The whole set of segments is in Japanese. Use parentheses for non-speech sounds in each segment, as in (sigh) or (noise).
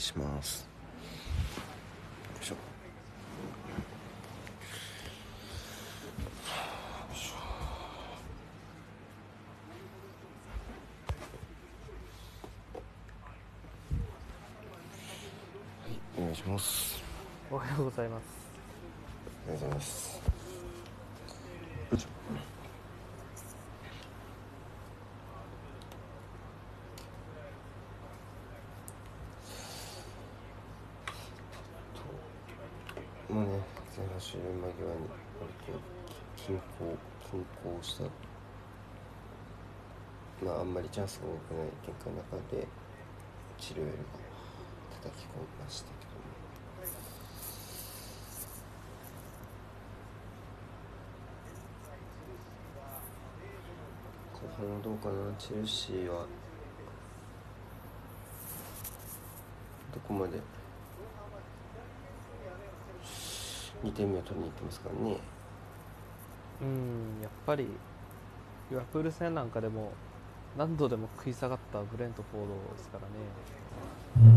いします。よいしょ。はいお願いします。おはようございます。おはようございますよいしょもうね前半終了間際に割と均衡均衡したまああんまりチャンスが多くない展開の中で治療よりも叩き込みましたけども後半はどうかなチェルシーはどこまで2点目を取りに行ってますからねうんやっぱりリバプール戦なんかでも何度でも食い下がったブレントフォードですからね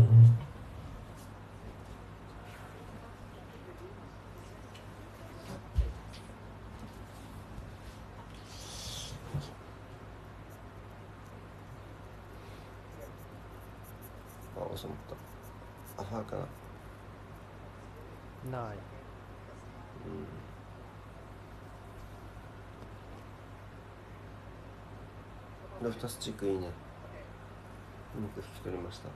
あ収まったあはかなないロフタスチックいいね。うまく引き取りました。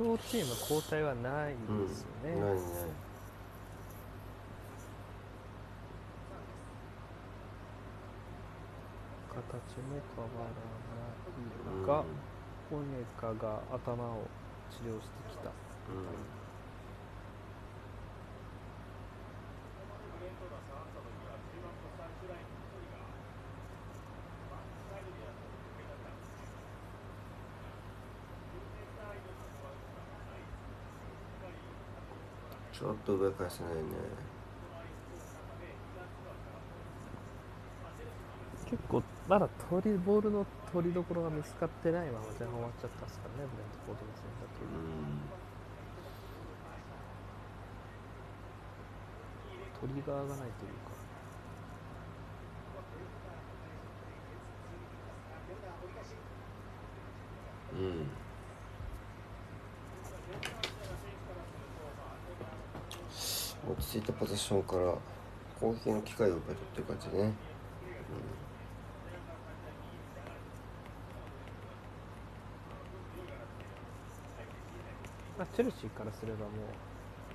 両チーム交代はないうん。ですよね、ないない。形も変わらないが、コネカが頭を治療してきたちょっと上返せないね。結構まだ取りボールの取りどころが見つかってないまま前半終わっちゃったんですからねブレントフォードの戦だけトリガーがないというかうん落ち着いたポゼッションから攻撃の機会を奪い取ってる感じね、まあ、チェルシーからすればもう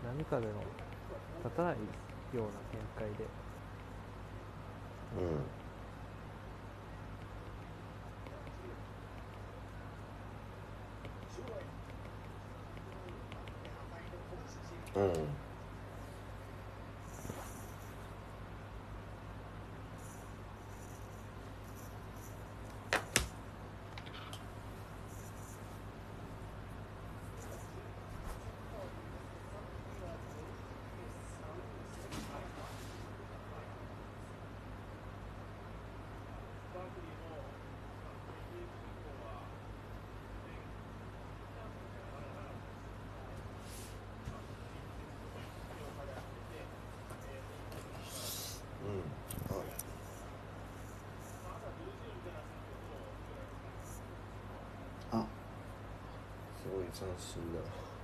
何かでの立たないような展開で。うん。うすごい斬新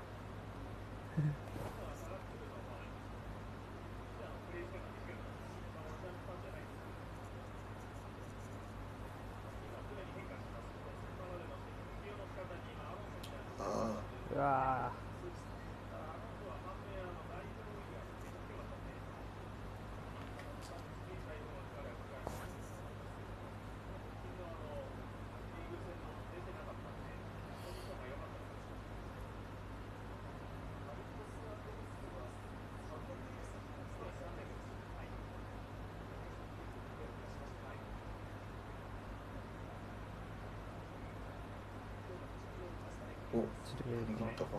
おチルベルの切ったか。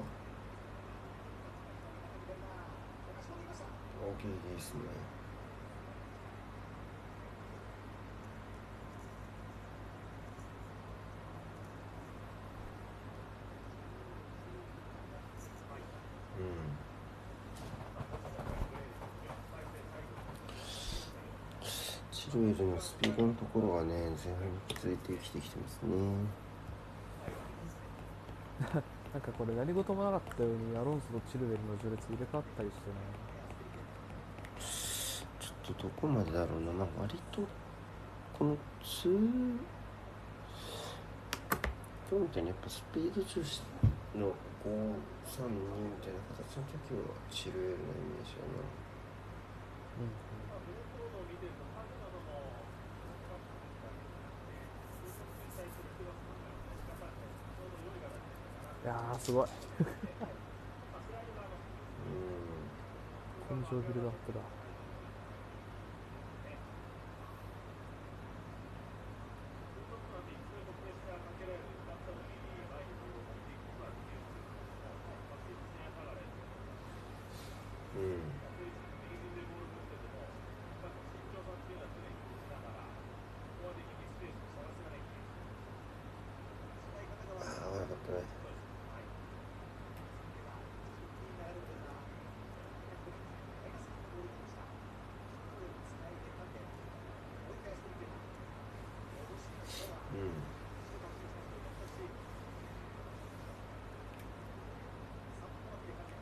大きいですね。うん。チルエルのスピードのところがね前半に気づいてきてきてますね。なんかこれ何事もなかったようにアロンソとチルベルの序列入れ替わったりしてね。ちょっとどこまでだろうな、まあ、割とこの2今日みたいにやっぱスピード重視の532みたいな形の時はチルエルのイメージやなうんいやーすごい。うん。(laughs) ビルドアップだうんああ悪かったね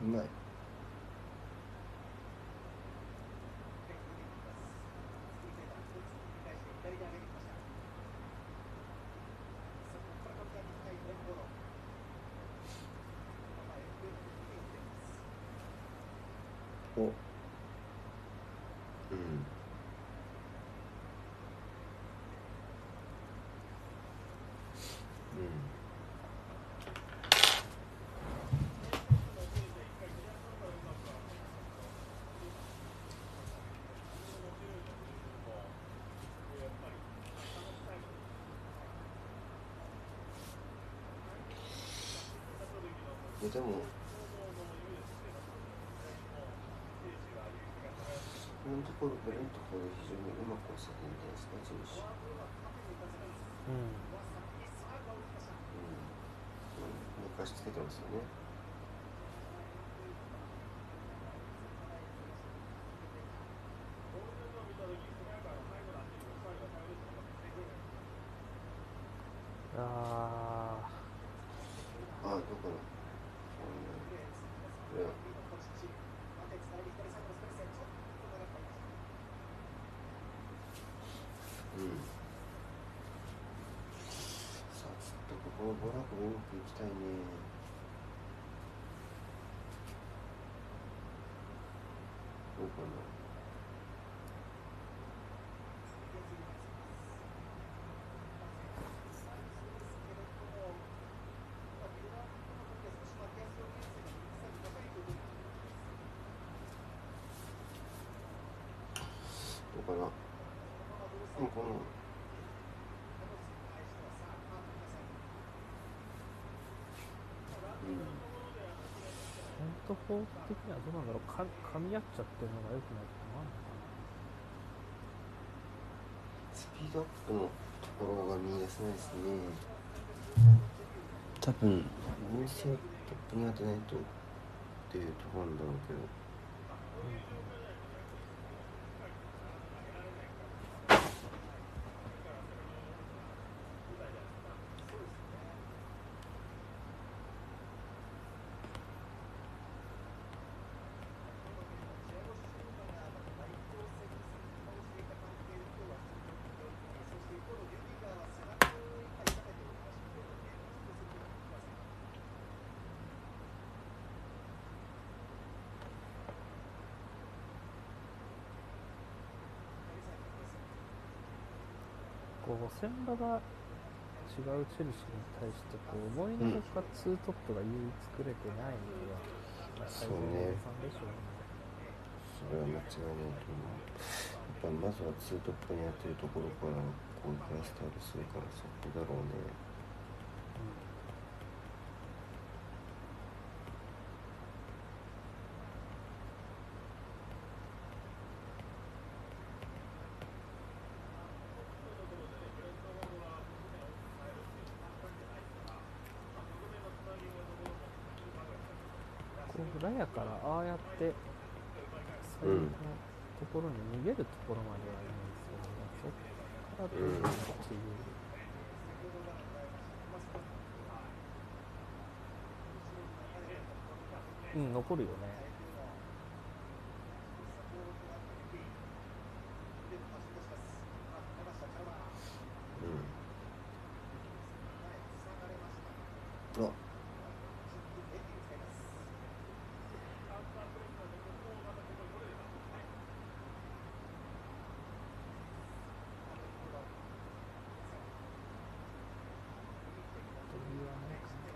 うんうまい。おうんうんいやでも。今のところベルのところで非常にうまく押せてるんじゃないですかジムシうん。うん。寝かしつけてますよねあああどこだうんこれはうんさあちょっとこのボラコうまくいきたいねどうかなどうかな。でもこのうん本当フォーク的にはどうなんだろうか噛み合っちゃってるのが良くないかなスピードアップのところが見出せないですね。多分。トップに当てないとっていうところなんだろうけどこう先場が違うチェルシーに対してこう思いのほかツートップが唯一作れてないのが、まあ最そうんでしょうね。それは間違いないと思う。やっぱまずはツートップにやってるところからこういうスタイルするからそこだろうね裏やからああやって最後のところに逃げるところまではいいんですけど、そっからどうかっていう。うん、残るよね。うんあ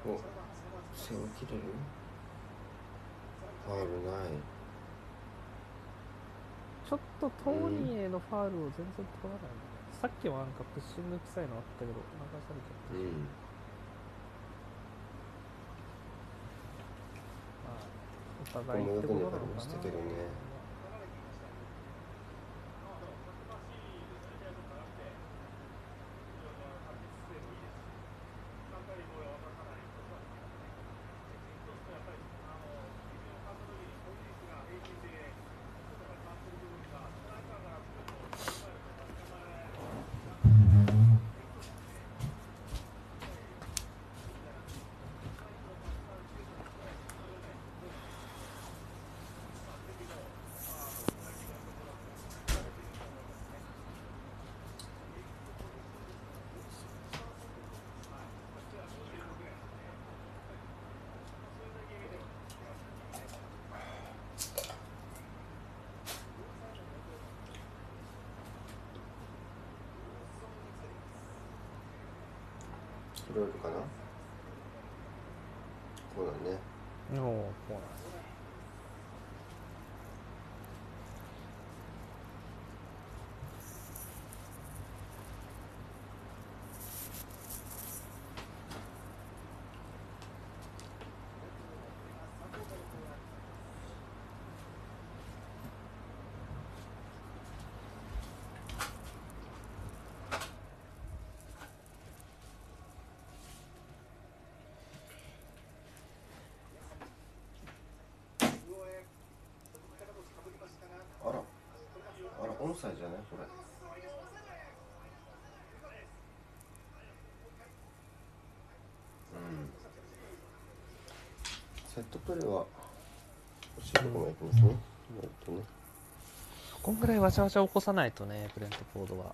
お背を切れるファウルないちょっとトーニーへのファールを全然取らない、さっきもなんかプッシング臭いのあったけど流されちゃったし、うん。まあ、お互いってことなのかな。ここもよく粘りましたけどね拾えるかな？こうだね。おおこうなんですねあらあらオンサイじゃない？これ。うん。セットプレーは惜しいとこまで行きますね、えっとねこんぐらいわちゃわちゃ起こさないとねブレントフォードは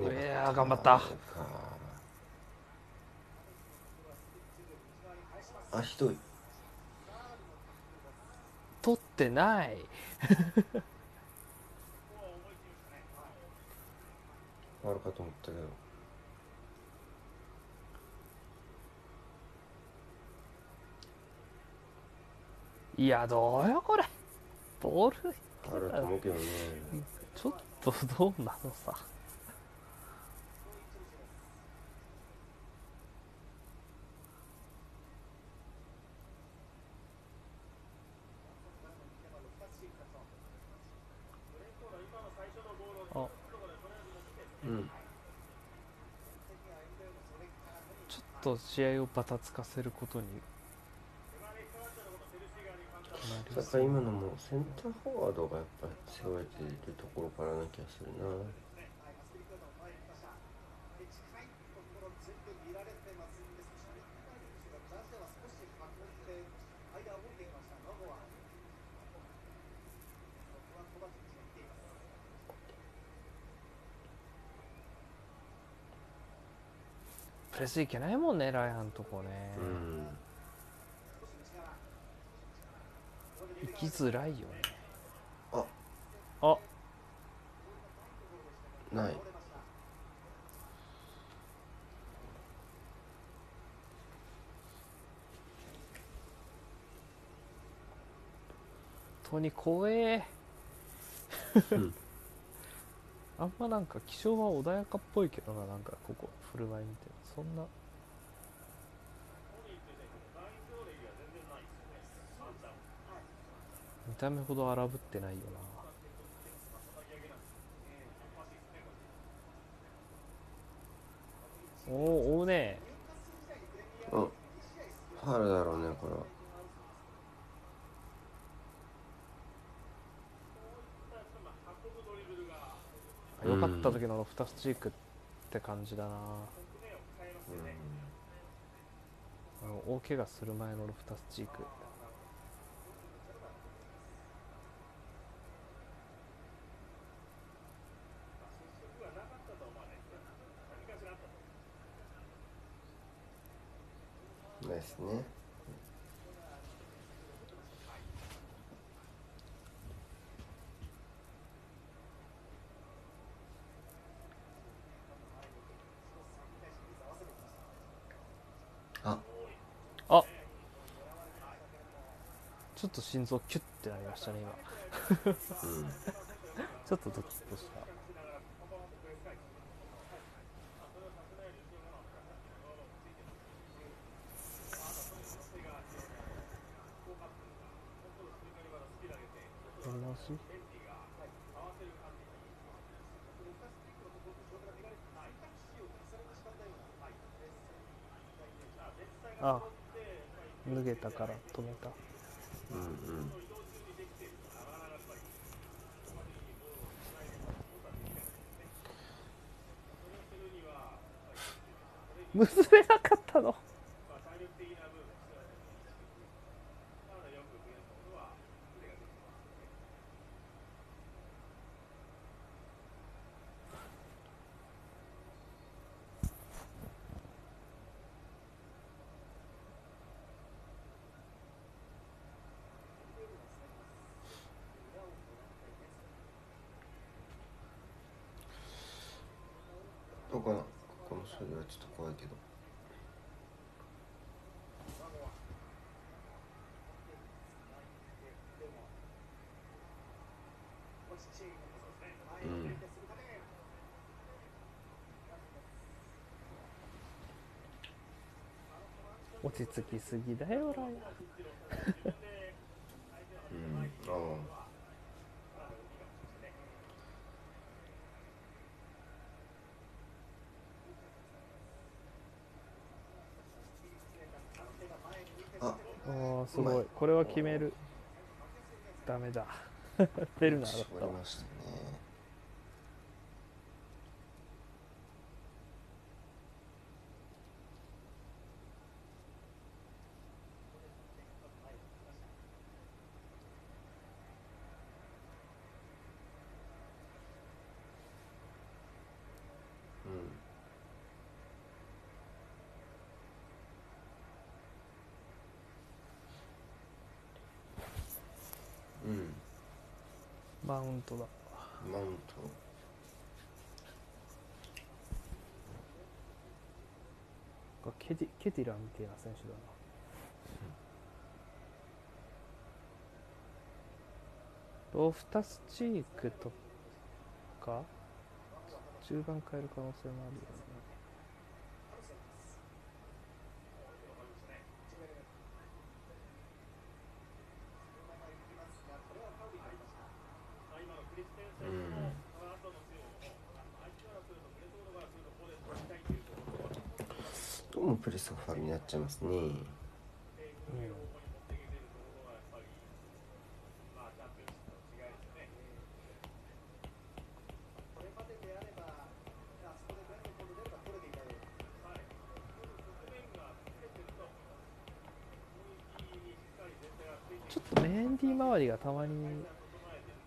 いやー頑張った。あひどい。取ってない。(laughs) あるかと思ったけど。いやどうよこれ。ボール。あると思うけどね。ちょっとどうなのさあうんちょっと試合をバタつかせることに。今のもセンターフォワードがやっぱり背負えているところからな気がするな。プレスいけないもんねライアンとこね、うん。行きづらいよねあ。あ。ない。本当に怖え。うんあんまなんか気象は穏やかっぽいけどななんかここ振る舞い見てそんな。見た目ほど荒ぶってないよな。おお追うね。うんあるだろうねこれは。よかった時のロフタスチークって感じだな、あの大怪我する前のロフタスチーク。ナイスねああちょっと心臓キュッてなりましたね今。うん。(laughs) ちょっとドキッとした。やり直し？あ脱げたから止めたうんうん。(laughs) 結べなかったのどうかなここの処理はちょっと怖いけど。うん。落ち着きすぎだよライアンうんあああおーすごい。これは決める。ダメだ。(laughs) ベルナーだっ絞たわりましたねうんうんマウントだ。マウント。これケティケティラみたいな選手だな。ロフタスチークとか中盤変える可能性もあるよねうんどうもプレスがファウルになっちゃいますね。ちょっとメンディー周りがたまに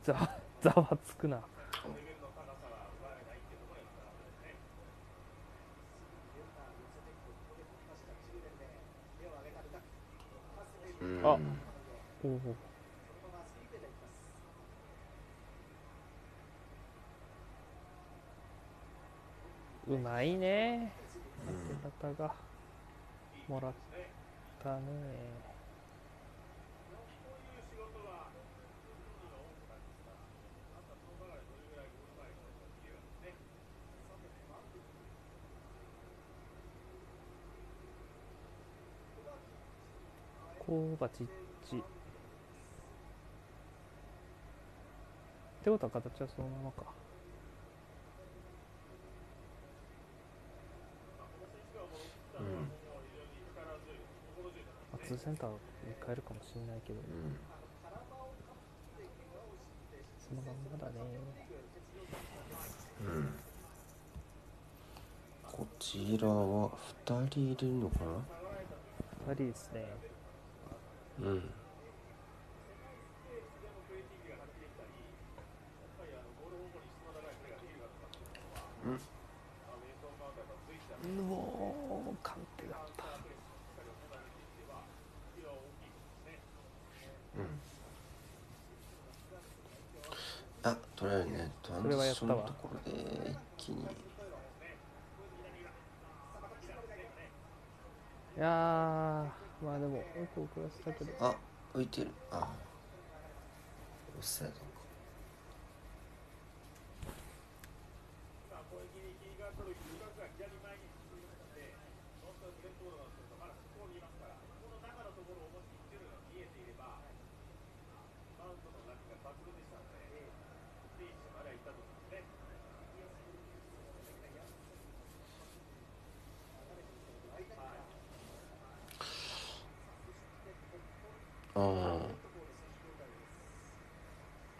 ざわざわつくなうんあおおうまいね。当て方が。もらったね。コーバチッチてことは形はそのままかうんまあ、2センターに変えるかもしれないけど。うん。そのまんまだね。うん。こちらは2人いるのか2人ですね。なうん。うおー完璧だったあとりあえずねトランそれはやジションったわ。ころで一気に。いやーまあでもよく遅らせたけど。あ浮いてる。あオフサイドああ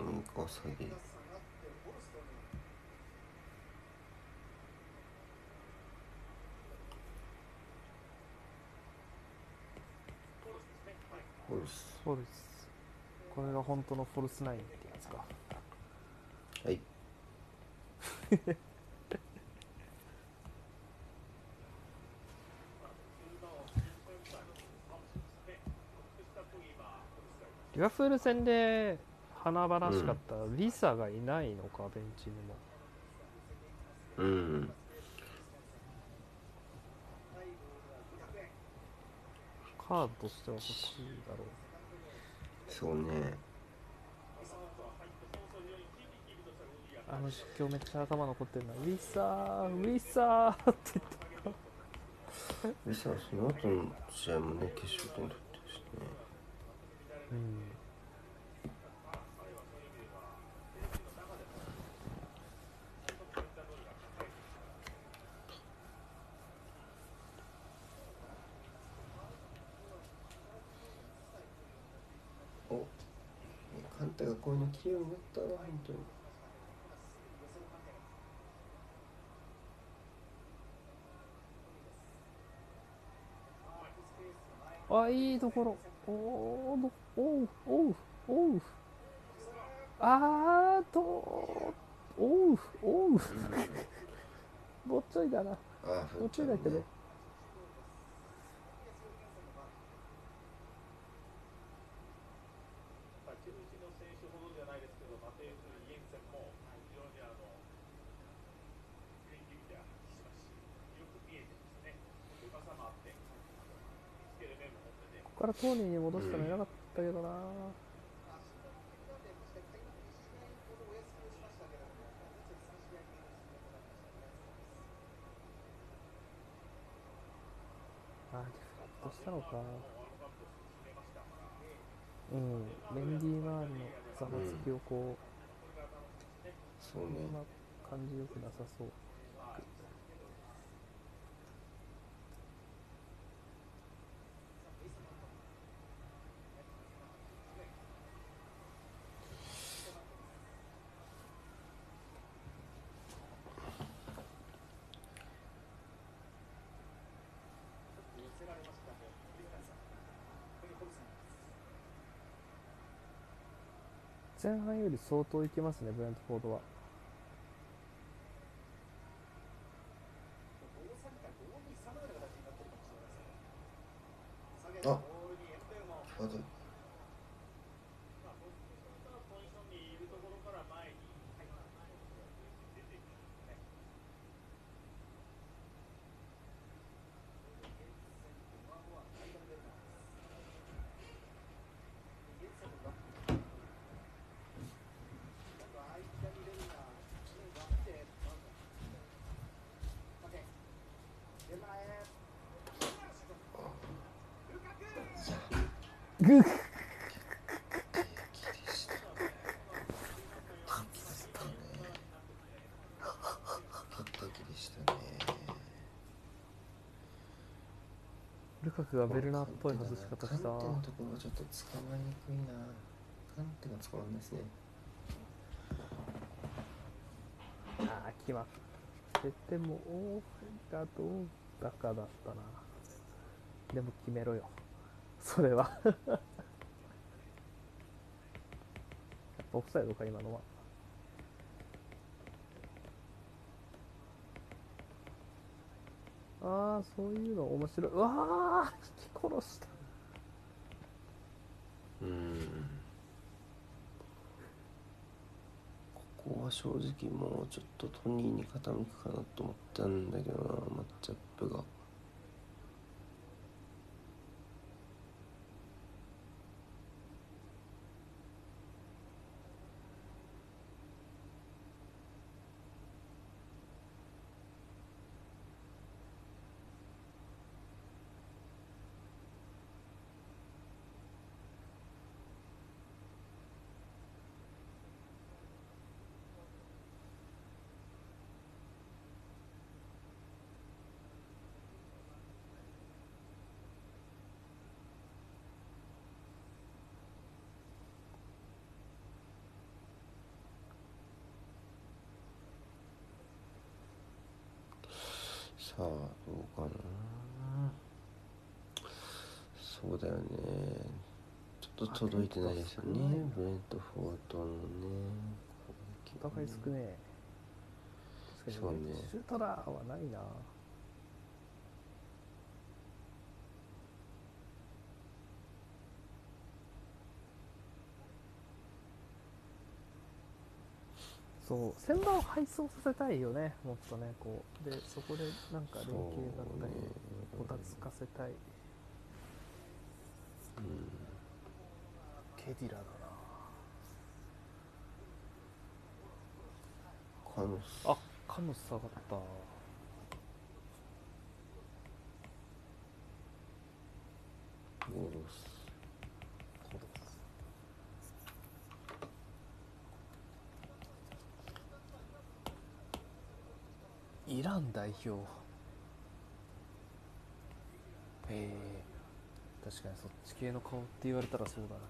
なんか下げホルス。フォルス。これが本当のフォルスナインってやつか。はい (laughs) リバプール戦で華々しかったリサがいないのか、ベンチにも。うん。カードとしては欲しいだろう。そうね。あの実況めっちゃ頭残ってるな。ウィサーウィサーって言ってでさその後の試合もね決勝点取ってるしねうん。お。カンタがこういうの着るようになったな本当に。あいいところ。おおおうおうおうあーとおうおう (laughs) ぼっちょいだな。ぼっちょいだけど、からトーニーに戻したのいなかったけどな、あディフレクトしたのか。うんメンディー周りのざわつきをこそうう、こんねな感じよくなさそう前半より相当いけますねブレントフォードは。ルカクがベルナっぽい外し方した。カンテのところちょっと捕まりにくいな。カンテが捕まんですね。ああ、決まってても、オーフがどうだかだったな。でも決めろよ。それは。やっぱオフサイドか今のは。ああそういうの面白い。うわあ引き殺した。うん。ここは正直もうちょっとトニーに傾くかなと思ったんだけどなマッチアップがさあどうかな。そうだよね。ちょっと届いてないですよね。ブレントフォートのね。お互い少ねえ。確かそうね。にシュートラーはないなそう先場を配送させたいよね。もっとねこう。でそこでなんか連携だったりこたつかせたい。ケディラだな。カノス。あカノス下がった。ゴロイラン代表。へえ。確かにそっち系の顔って言われたらそうだな。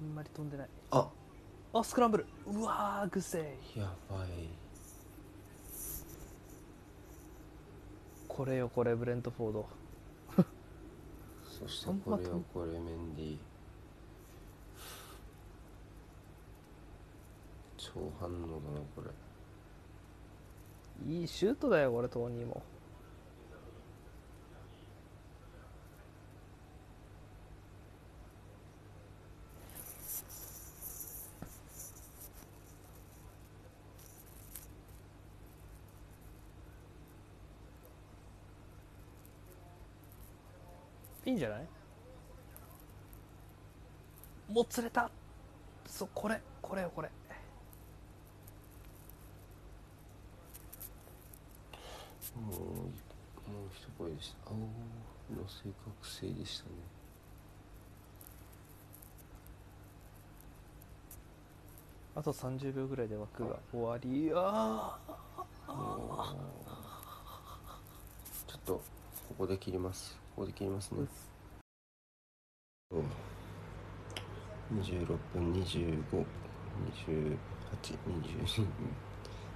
あんまり飛んでない。あ。あスクランブル。うわーグセイ。やばい。これよこれブレントフォード。そしてこれをこれメンディー超反応だなこれ。いいシュートだよこれトーニーも。いいんじゃない？もつれた。そうこれこれよこれ。もうもう一声でした青の正確性でしたね。あと30秒ぐらいで枠が終わり。あちょっとここで切ります。ここで切りますね。26分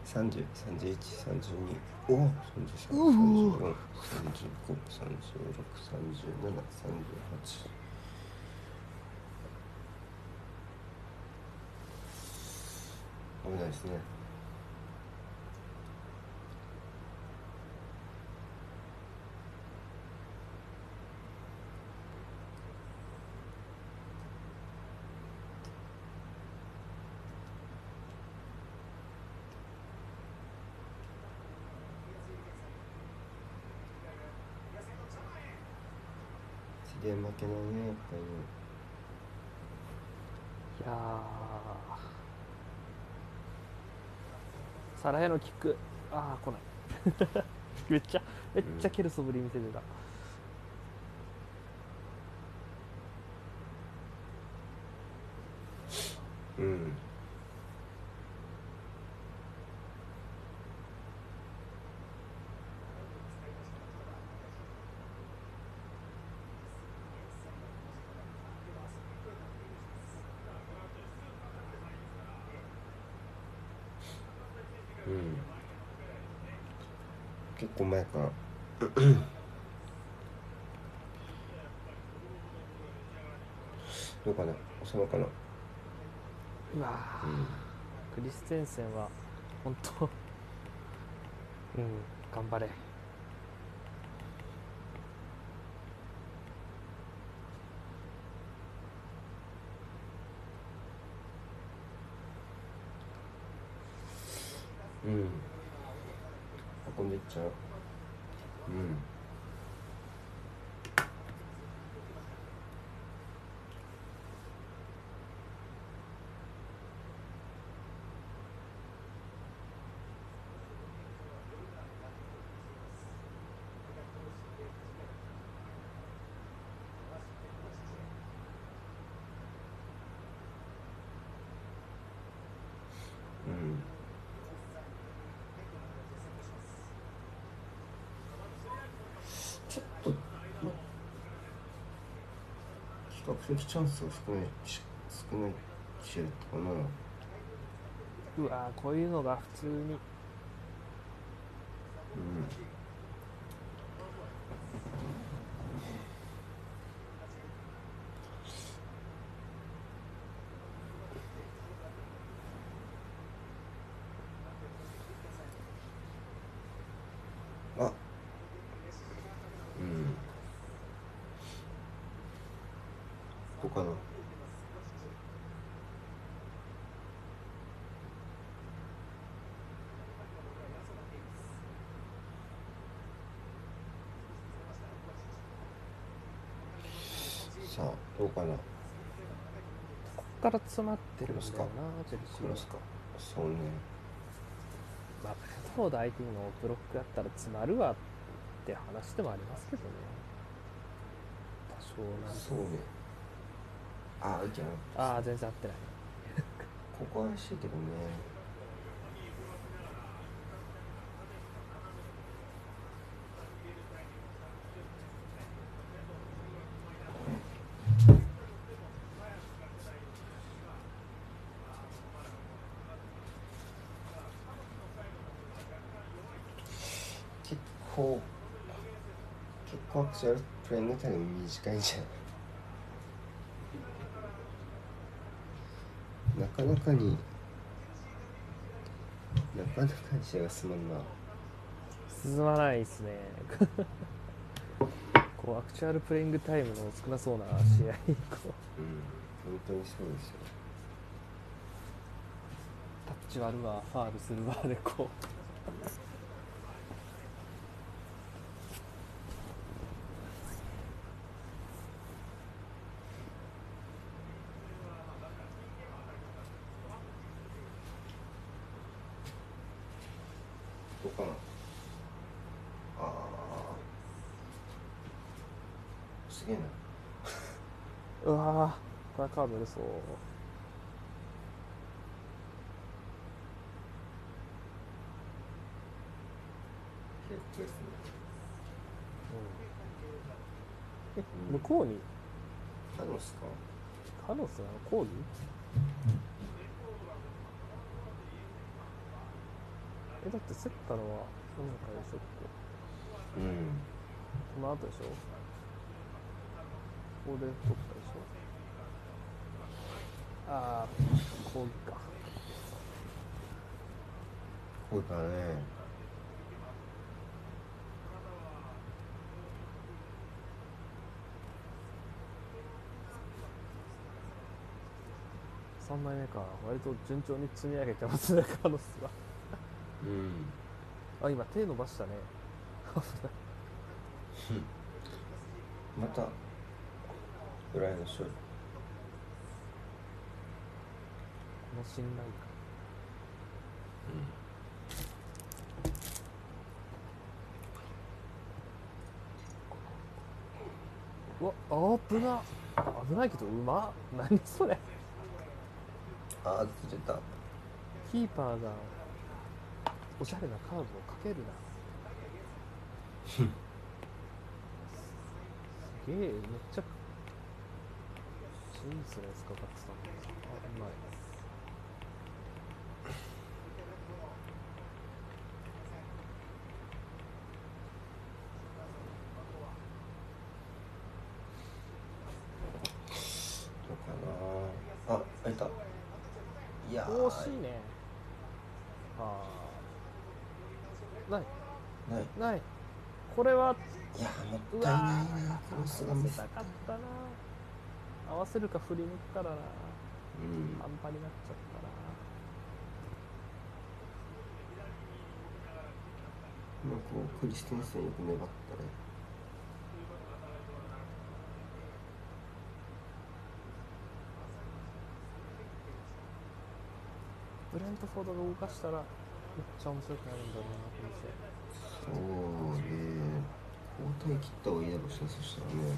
25、28、22、30、31、32、お33、34、35、36、37、38危ないですね自然負けないねやっぱりねいやーサラヘのキック。ああ来ない。(laughs) めっちゃめっちゃ蹴る素振り見せてた、うん。結構前から。どうかな？収まるかな？うわー。うん。クリステンセンは本当。うん頑張れ。うん込んでいっちゃ。ううんちょっと、ま、比較的チャンスが少ない少ないシェルトかな。うわーこういうのが普通にうんあうんここかなさあどうかな。ここから詰まってるんだよなチェルシーは。クロスか。そうね。まあブレントフォード相手にもブロックやったら詰まるわって話でもありますけどね。多少なんとそうね。あいけなああ全然合ってない。(laughs) ここは怪しいけどね結構結構アクチュアルプレイのタイム短いんじゃないなかなかになかなかに試合が進まんな。進まないですね。(laughs) こうアクチュアルプレイングタイムの少なそうな試合にこううん本当にそうですよタッチ割るわファールするわでこうかなああすげえなうわーこれはカード出そう結構ですねえ向こうにあのっすかカノスなのコールえだって競ったのはその中でしょこうん。この後でしょ？ここで取っああ抗議かこうか。らね。3枚目か。割と順調に積み上げてますねカノスがうん。あ今手伸ばしたね。(laughs) またフライの勝利この信頼感。うわ危な。危ないけどうま何それ。ああずれたキーパーがおしゃれなカードをかけるな。すげえめっちゃ。チーズのやつかかってたん。だあうまいたいやー惜しいねああないないないこれはいやーもうったいないなクロスが合わせたかったな合わせるか振り向くからなうん半端になっちゃったなまあこうクリステンセンよく粘ったね。ブレントフォードが動かしたらめっちゃ面白くなるんだろうなこの試合そうね。交代切った方がいいだろうしねそしたらね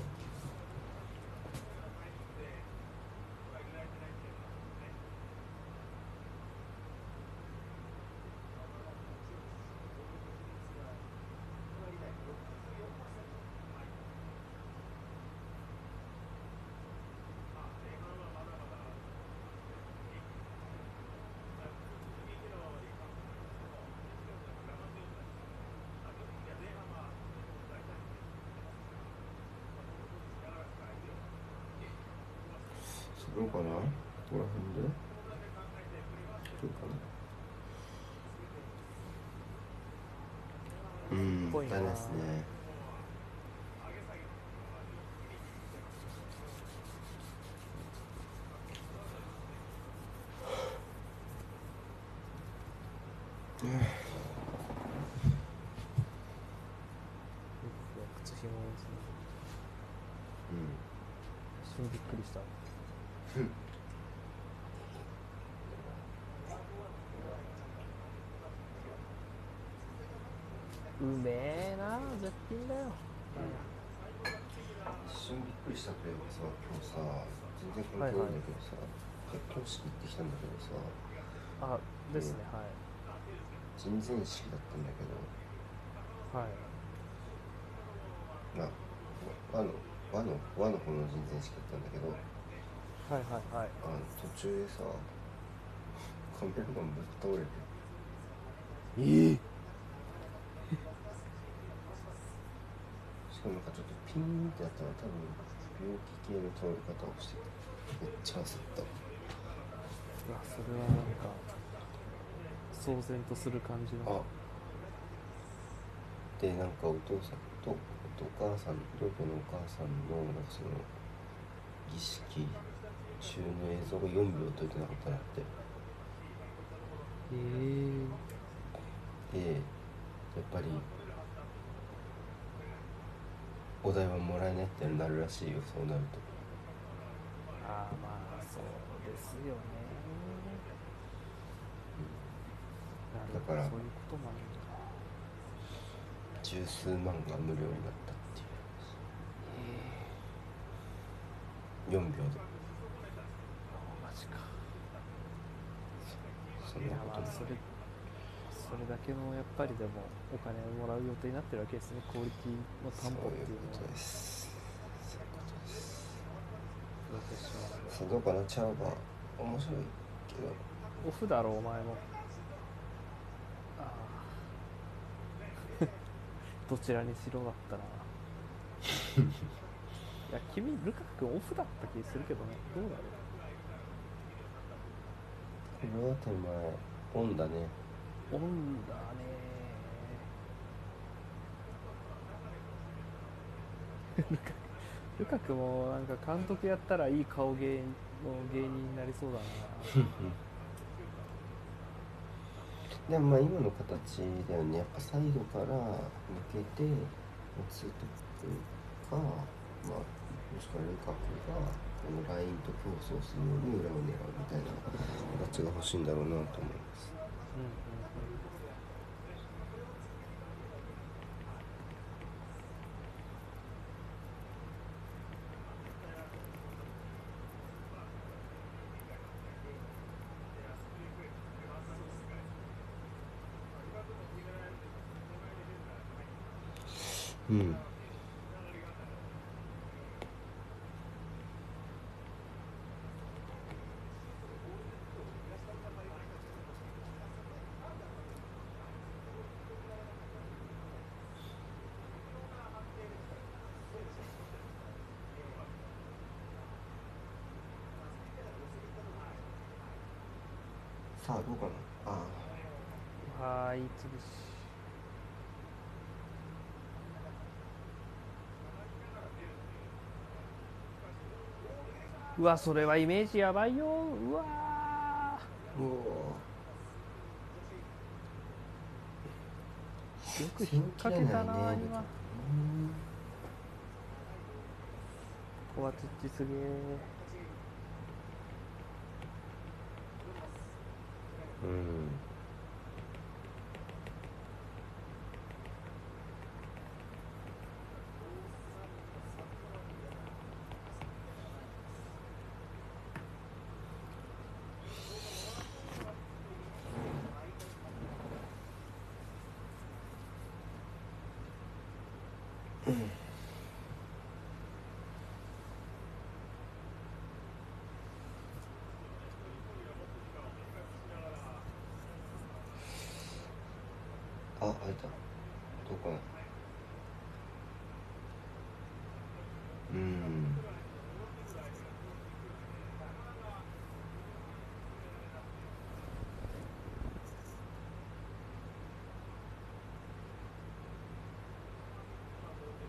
するかなどこら辺で？どうかな。うんダメですね靴ひもですねうん一瞬びっくりしたうめえな絶品だよ一瞬びっくりしたプレーがさ今日さ全然関係ないんだけどさ、結婚式行ってきたんだけどさあですねはい。人前式だったんだけど。はいまあ和の和の和の方の人前式だったんだけど。はいはいはい。あの途中でさカメラマンぶっ倒れて。ええしかもなんかちょっとピンってやったら多分病気系の倒れ方をしててめっちゃ焦った。うわそれはなんか騒然とする感じのあ。でなんかお父さんとお母さん両家のお母さんのなんかその儀式中の映像が4秒撮れてなかったなって。ええ。でやっぱりお題はもらえないってなるらしいよそうなると。ああまあそうですよね。なるほどだからそういうこともあるんだ十数万が無料になったっていう。え4秒で。マジか。そんいやなこともまあそれだけのやっぱりでもお金をもらう予定になってるわけですね。クオリティのそう担保っていいううのはことです。そういうことです。プロフェッショナルさあどうかなチャーバー面白いけどオフだろお前もああどちらにしろだったらいや君ルカ君オフだった気するけどねどうだろこれは手前オンだねうオンだねルカルカ君もなんか監督やったらいい顔芸の芸人になりそうだなでもまあ今の形だよねやっぱサイドから抜けてツートップかまあもしくはルカクがこのラインと競争するように裏を狙うみたいな形が欲しいんだろうなと思います。うんさあどうかな？あはーいつぶしうわそれはイメージやばいよ。うわよく引っ掛けたな今。うんコバチッチすげえうんあ開いたどこなうん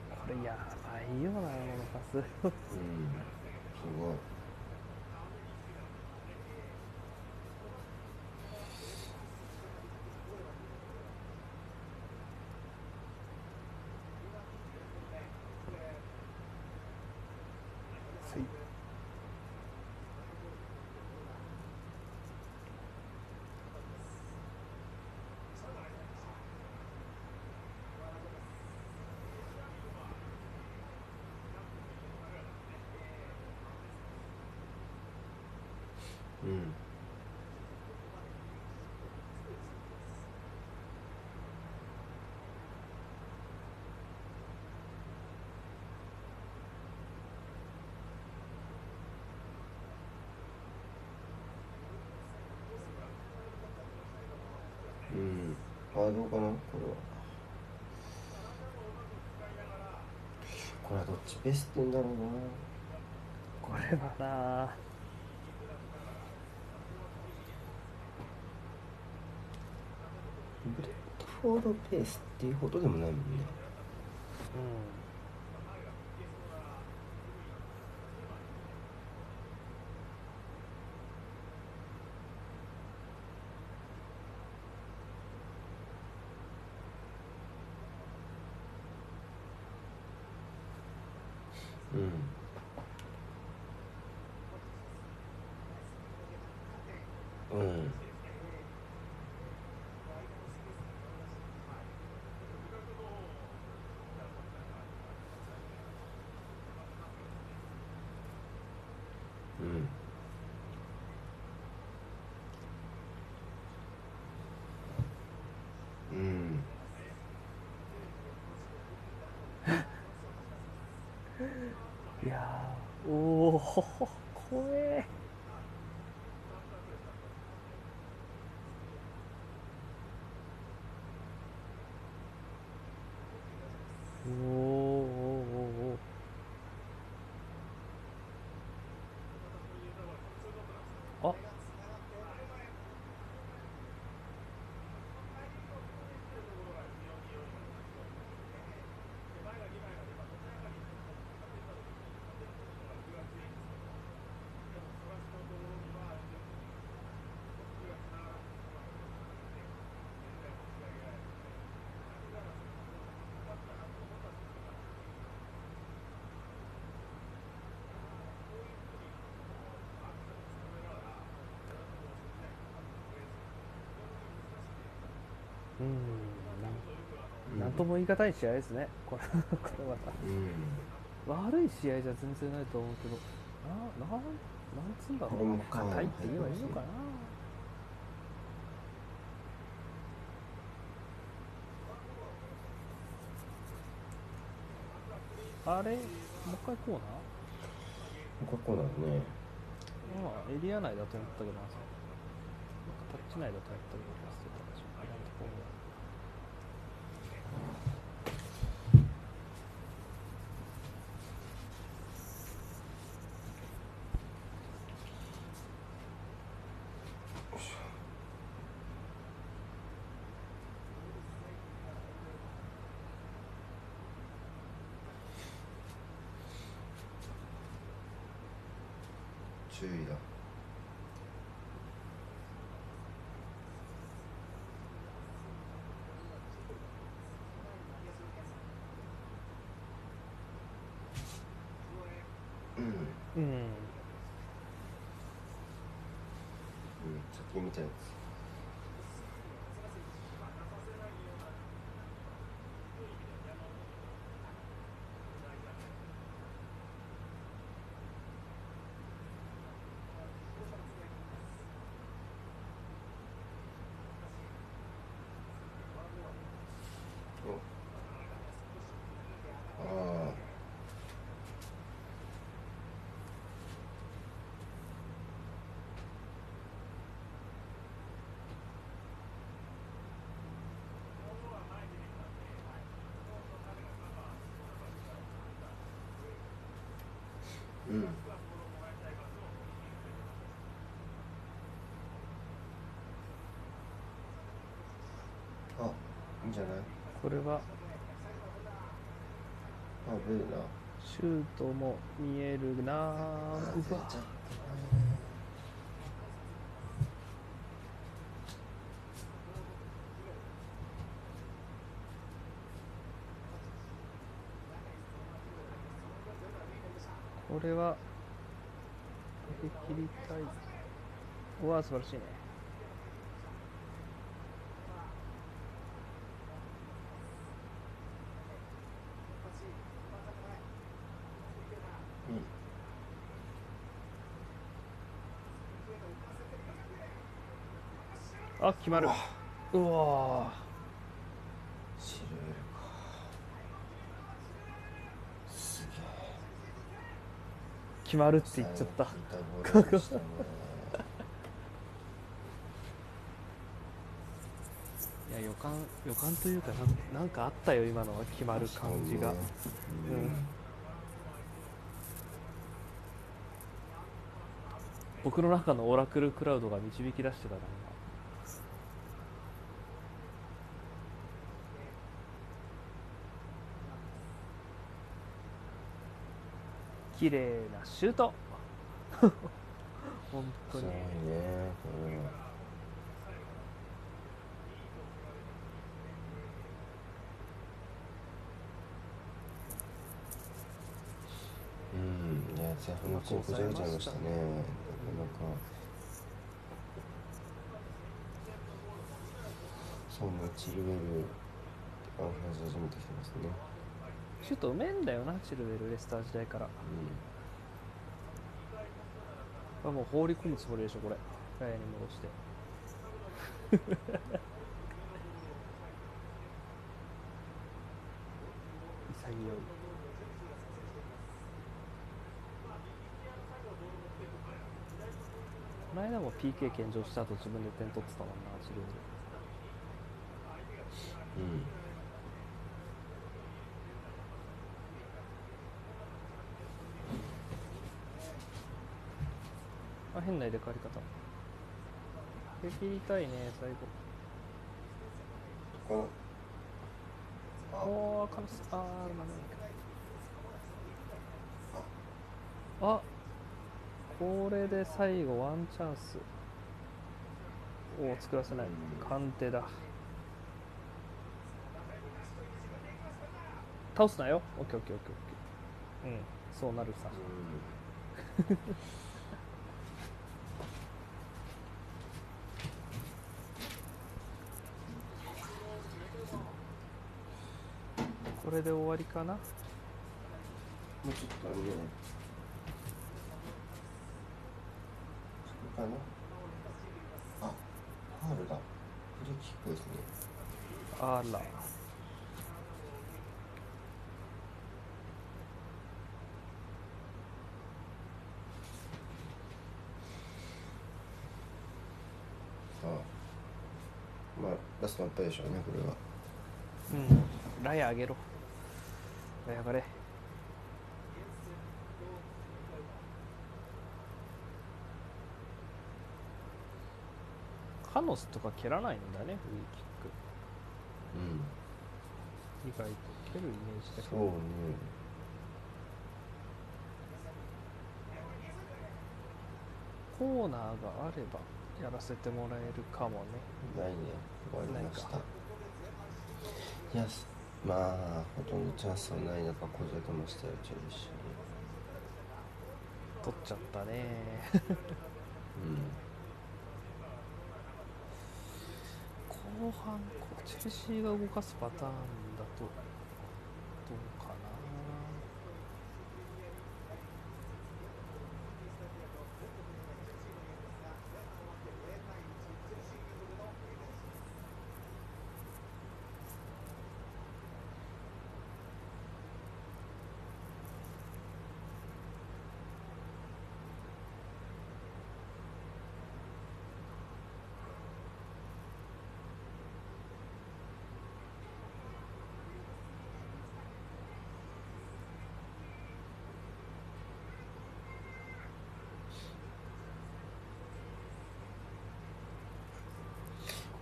これやばいよなこのパスうんすごいはいうん。あどうかなこれは。これはどっちベストんだろうなこれはなブレッコードペースっていうほどでもないもんねうんうんうんうんうんいやーおお怖えおーおーおーおーあうん。なんとも言い難い試合ですね。これこれまたうん悪い試合じゃ全然ないと思うけど。ななんなんつうんだろう。硬いって言えばいいのかな。あれもう一回こうな？ここなのね。まあエリア内だと思ったけどな。なんかタッチ内だと思ったけど忘れたでしょ今のところ注意だうんうんうんさっき見たやつおああうん。あいいんじゃない？これは？あブーなシュートも見えるな。あうわ出ちゃったねこれは切りたい。うわ素晴らしいね。うん。あ決まる。うわシルエルかすげえ決まるって言っちゃった。(laughs) いや予感予感というかなんなんかあったよ今のは決まる感じが、うん。僕の中のオラクルクラウドが導き出してたな綺麗。なシュート。(laughs) 本当に。すごいね。これはうん。いや前半のうちにこじゃれちゃいましたね。なかなかそんなチルウェルあの話始めてきてますねシュートうめえんだよなチルウェルレスター時代からうんあもう放り込むつもりでしょこれ。ガヤに戻して。(laughs) 潔い。この間も PK 献上した後自分で点取ってたもんなチルウェルんうん変な入れ替わり方で切りたいね最後このおー、カムス、あー、まあ、あ、これで最後ワンチャンス。おー、作らせないうん。鑑定だ。倒すなよ。オッケーオッケーオッケーオッケー。うん、そうなるさ。こ (laughs) れで終わりかな？もうちょっとあれねそれかな？あファールだフリーキックですねあら。ラストワンプレーでしょうねこれはうん、ラヤ上げろ。ラヤ上がれ。カノスとか蹴らないんだね、フリーキッうんク。意外と蹴るイメージだけど。そうねう。。。。。。。。。。。。。。。。。。。。。。。。。。。。。。。。。。。。。。。。。。。。。。。。。。。。。。。。。。。。。。。。。。。。。。。。。。。。。。。。。。。。。。。。。。。。。。。。。。。。。。。。。。。。。。。。。。。。。。。。。。。。。。。。。。。。。。。。。。。。。。。。。。コーナーがあればやらせてもらえるかもねないね終わりましたないいやすまあほとんどチャンスはない中こじれてましたよチェルシ取っちゃったね。ーうん。(laughs) 後半こうチェルシーが動かすパターンだとどうか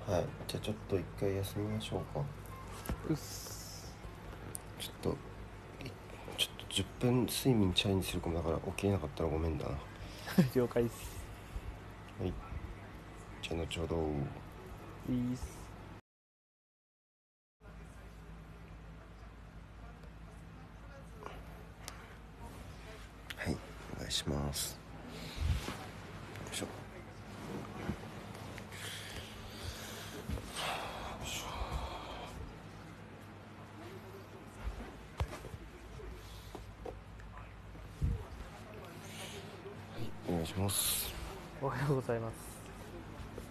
なはいじゃあちょっと一回休みましょうか。うっす。ちょっといちょっと10分睡眠チャレンジするかもだから起きれなかったらごめんだな。は (laughs) 了解っす。い。じゃあ後ほど。いいっす。はい。お願いしますよいしょはいお願いしますおはようございます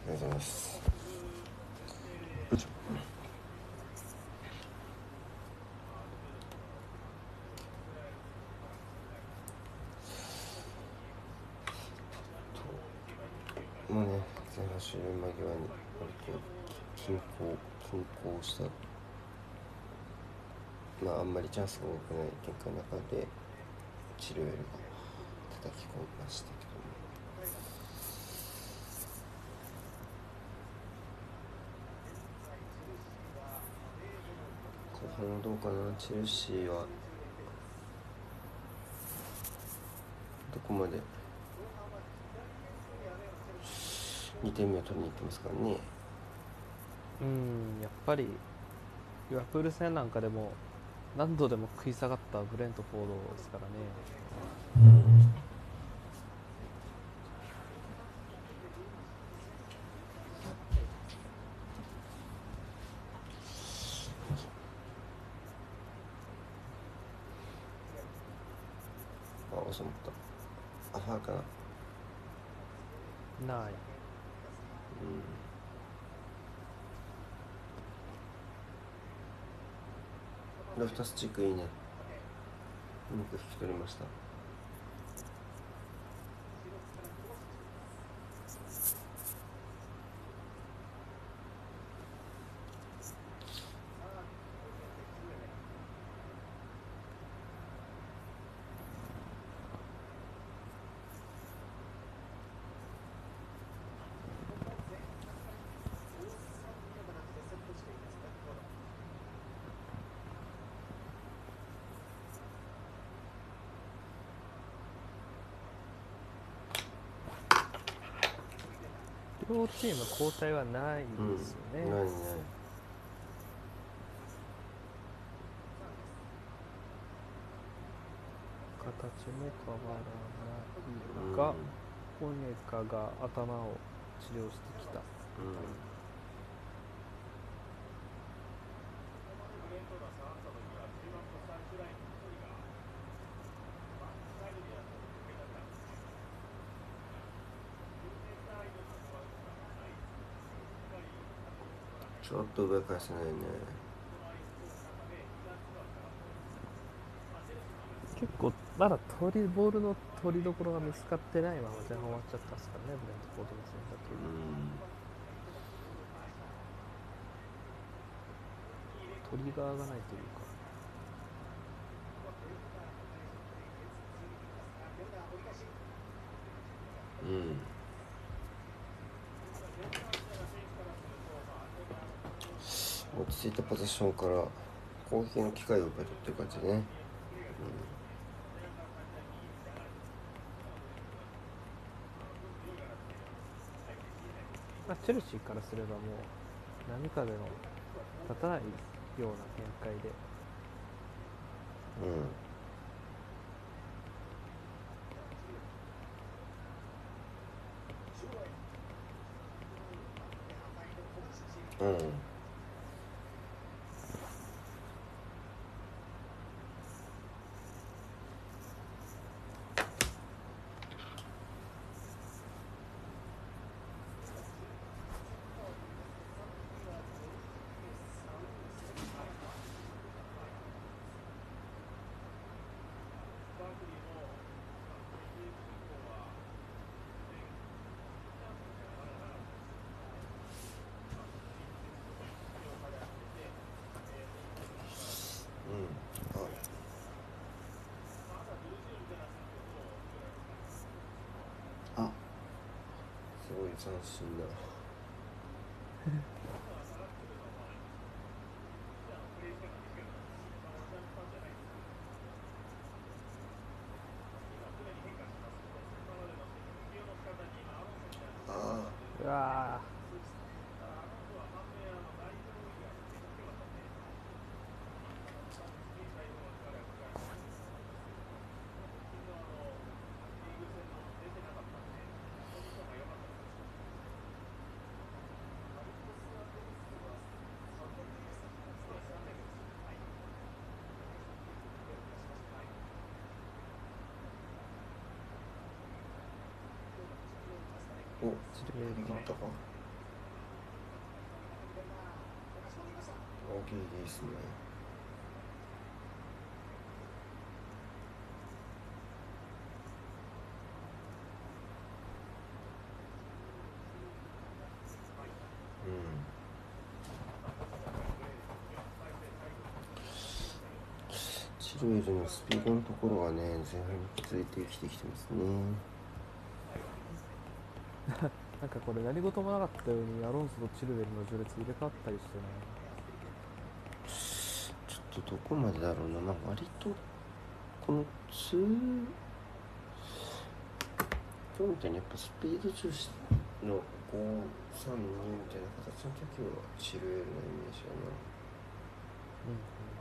おはようございますよいしょともうね前半終了間際に割と均衡均衡したまりチャンスが多くない結果の中でチルウェルが叩き込みましたけども。後半はどうかな？チェルシーはどこまで？2点目を取りに行ってますからね。うんやっぱりリバプール戦なんかでも何度でも食い下がったブレントフォードですからねあ収まったあファーかなないうんロフタスチックいいね。うまく引き取りました。両チーム交代はないうんですよね、ないね形も変わらないが、オネカが頭を治療してきた。うんちょっと上返せないね。結構まだ取りボールの取りどころが見つかってないまま前半終わっちゃったんですからねブレントフォードの選う択、んトリガーがないというか。うんポゼッションから攻撃の機会を奪い取ってる感じね、まあ、チェルシーからすればもう波風の立たないような展開で。うん。うすごいおーチルベルか行ったか。大きいですね。うん。チルエルのスピードのところがね前半に続いて生きてきてますね。なんかこれ何事もなかったようにアロンソとチルベルの序列入れ替わったりしてね。ちょっとどこまでだろうな、まあ、割とこの2今日みたいにやっぱスピード重視の532みたいな形の時はシルエルのイメージやな。いや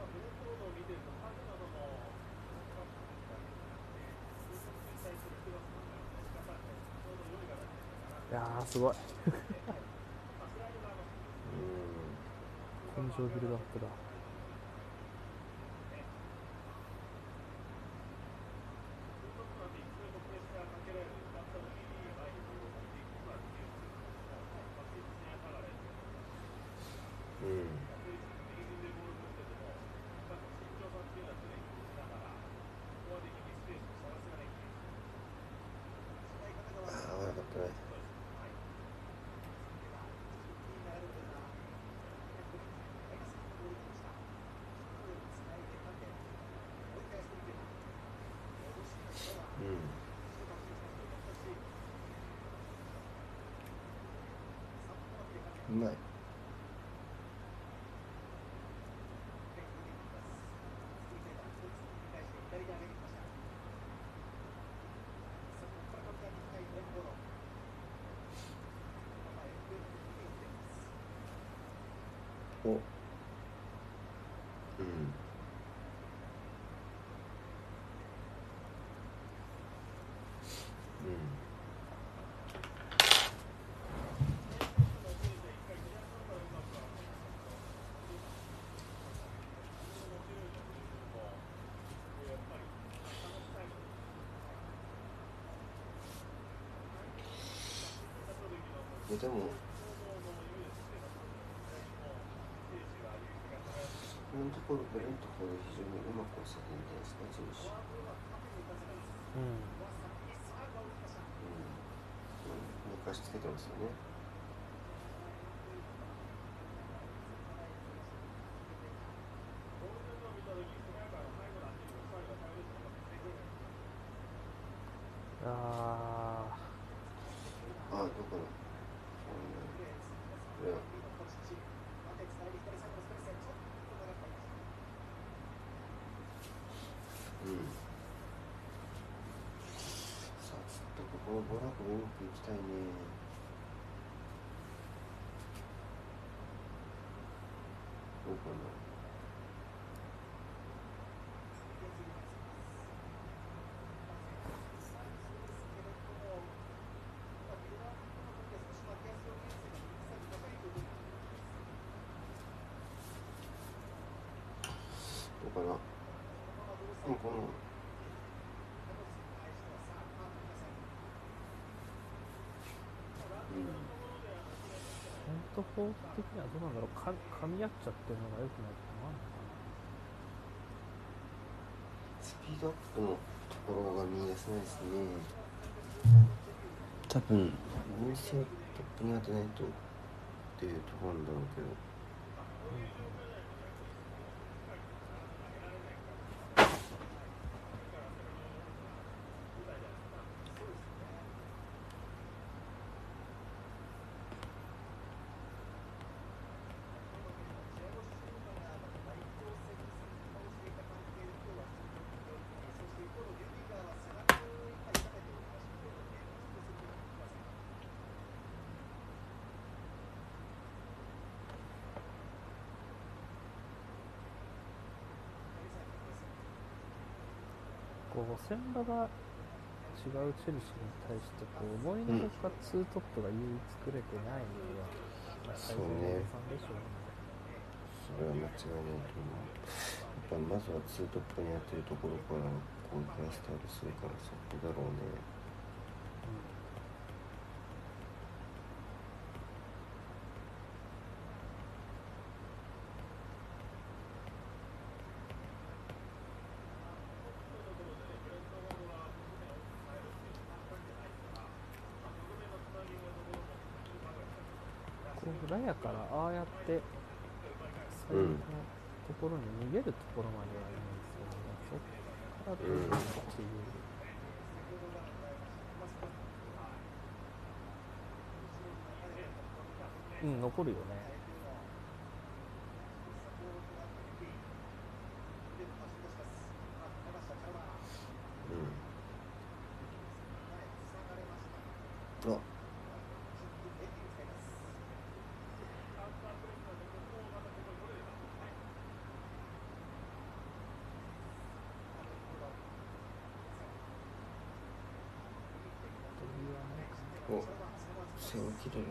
ーすごい。(laughs) うん。根性ビルドアップだうんああ悪かったねうんうまいおう。ん。うん。でも今のところブレのところで非常にうまく抑えてるん。じゃないですかジムシうん。うん寝かしつけてますよね。こうぼらぼうまくいきたいね。どうかな。かな。この。トフォーク的にはどうなんだろうか噛み合っちゃってるのが良くないこともあるのかスピードアップのところが見出せないですね。多分。お店をトップに当てないとっていうところなんだろうけど。こ先場が違うチェルシーに対してこう思いのほかツートップが唯一作れてないのは、そうね最善のさんでしょうねそれは間違いないと思う。やっぱまずはツートップにやってるところからこういうヘアスタートするからそこだろうねこう裏やからああやって最後のところに逃げるところまではいいんですけどね、そっからどうなっていう、うん、残るよね。うんあお背を切れる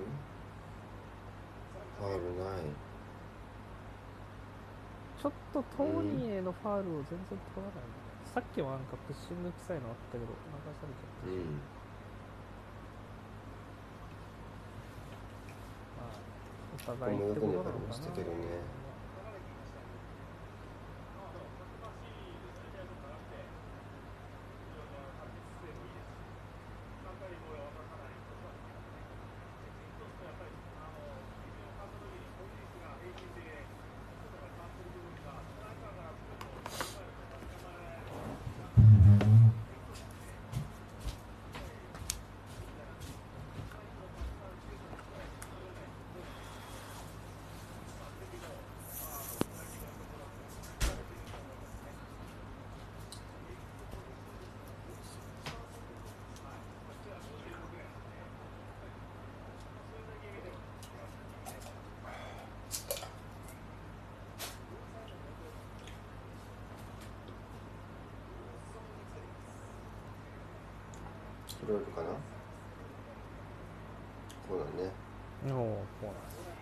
ファールないちょっとトーニーへのファールを全然取らない、さっきはなんかプッシング臭いのあったけど、流されちゃったし、うん。まあ、お互いってことなのかな。揃えるかな？こうだねおお、こうなんですね。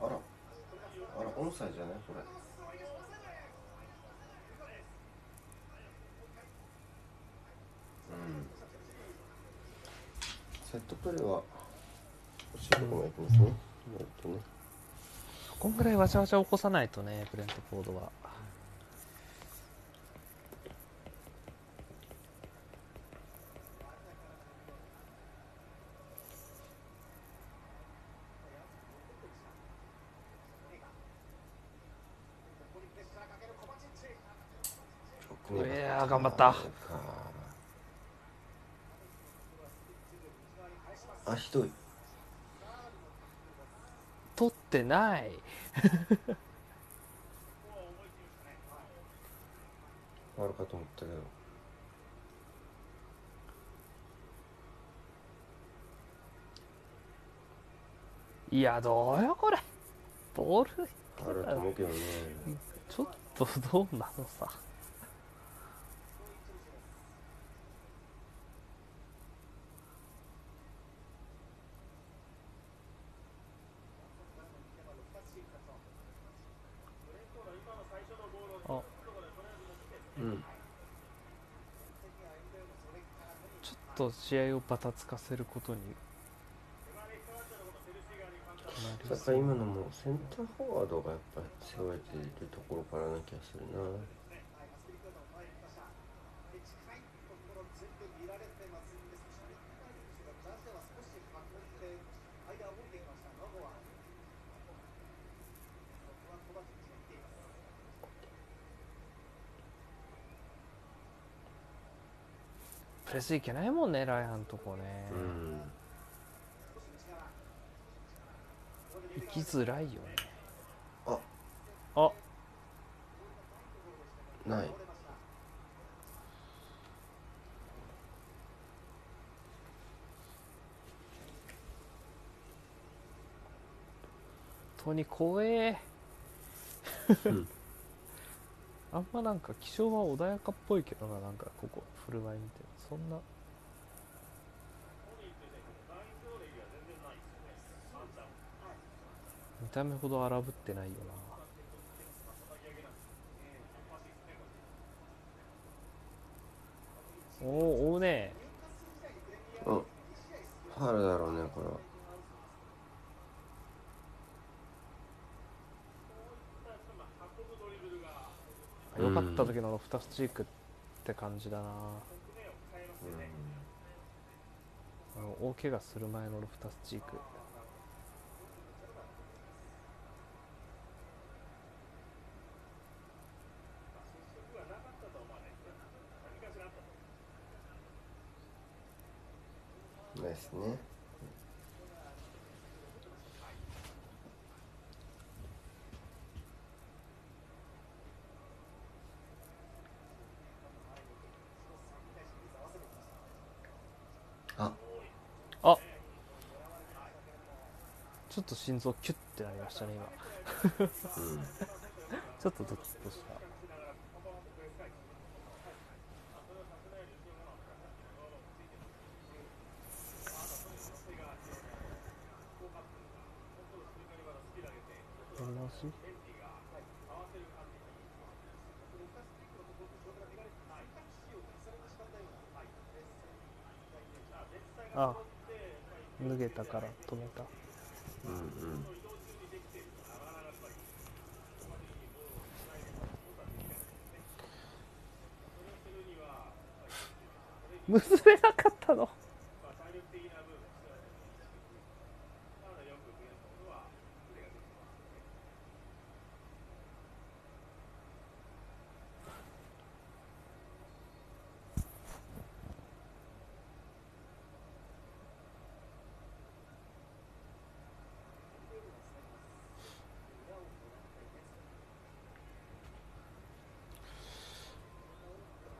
あらあらオンサイじゃないこれセットプレーは欲しいとこもやってますね、うん。ねこんぐらいわちゃわちゃ起こさないとね、ブレントフォードは。いやー頑張った。あひどい。取ってない。(laughs) あるかと思ったけど。いやどうよこれ。ボール。あると思うけどね。ちょっとどうなのさあうんちょっと試合をばたつかせることに。だから今のもセンターフォワードがやっぱ背負えているところからな気がするな。レスいけないもんねライアンとこね、うん行きづらいよね。あ。あ。ない。本当に怖えうんあんまなんか気象は穏やかっぽいけどななんかここ振る舞い見てそんな。見た目ほど荒ぶってないよな。おお追うね。うんファウルだろうねこれは。良かった時のロフタスチークって感じだな。あの大怪我する前のロフタスチーク。ですね。と心臓キュッてなりましたね今。うん。(laughs) ちょっとドキッとしたやり直しあ脱げたから止めたうんうん結べなかったの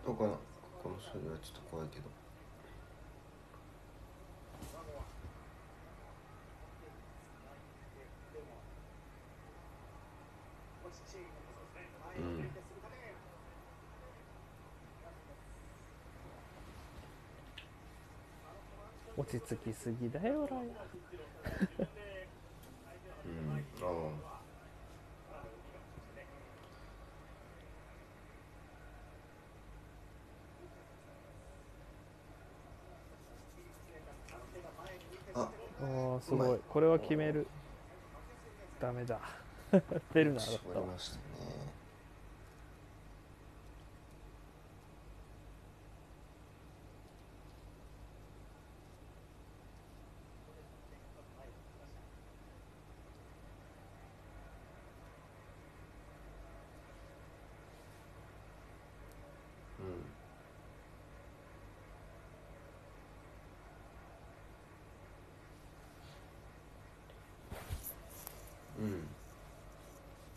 どうかなこの処理はちょっと怖い。けど落ち着きすぎだよライアンうんあああああすごい。い。これは決める。ダメだ。(laughs) ベルナーだっ絞たわりましたね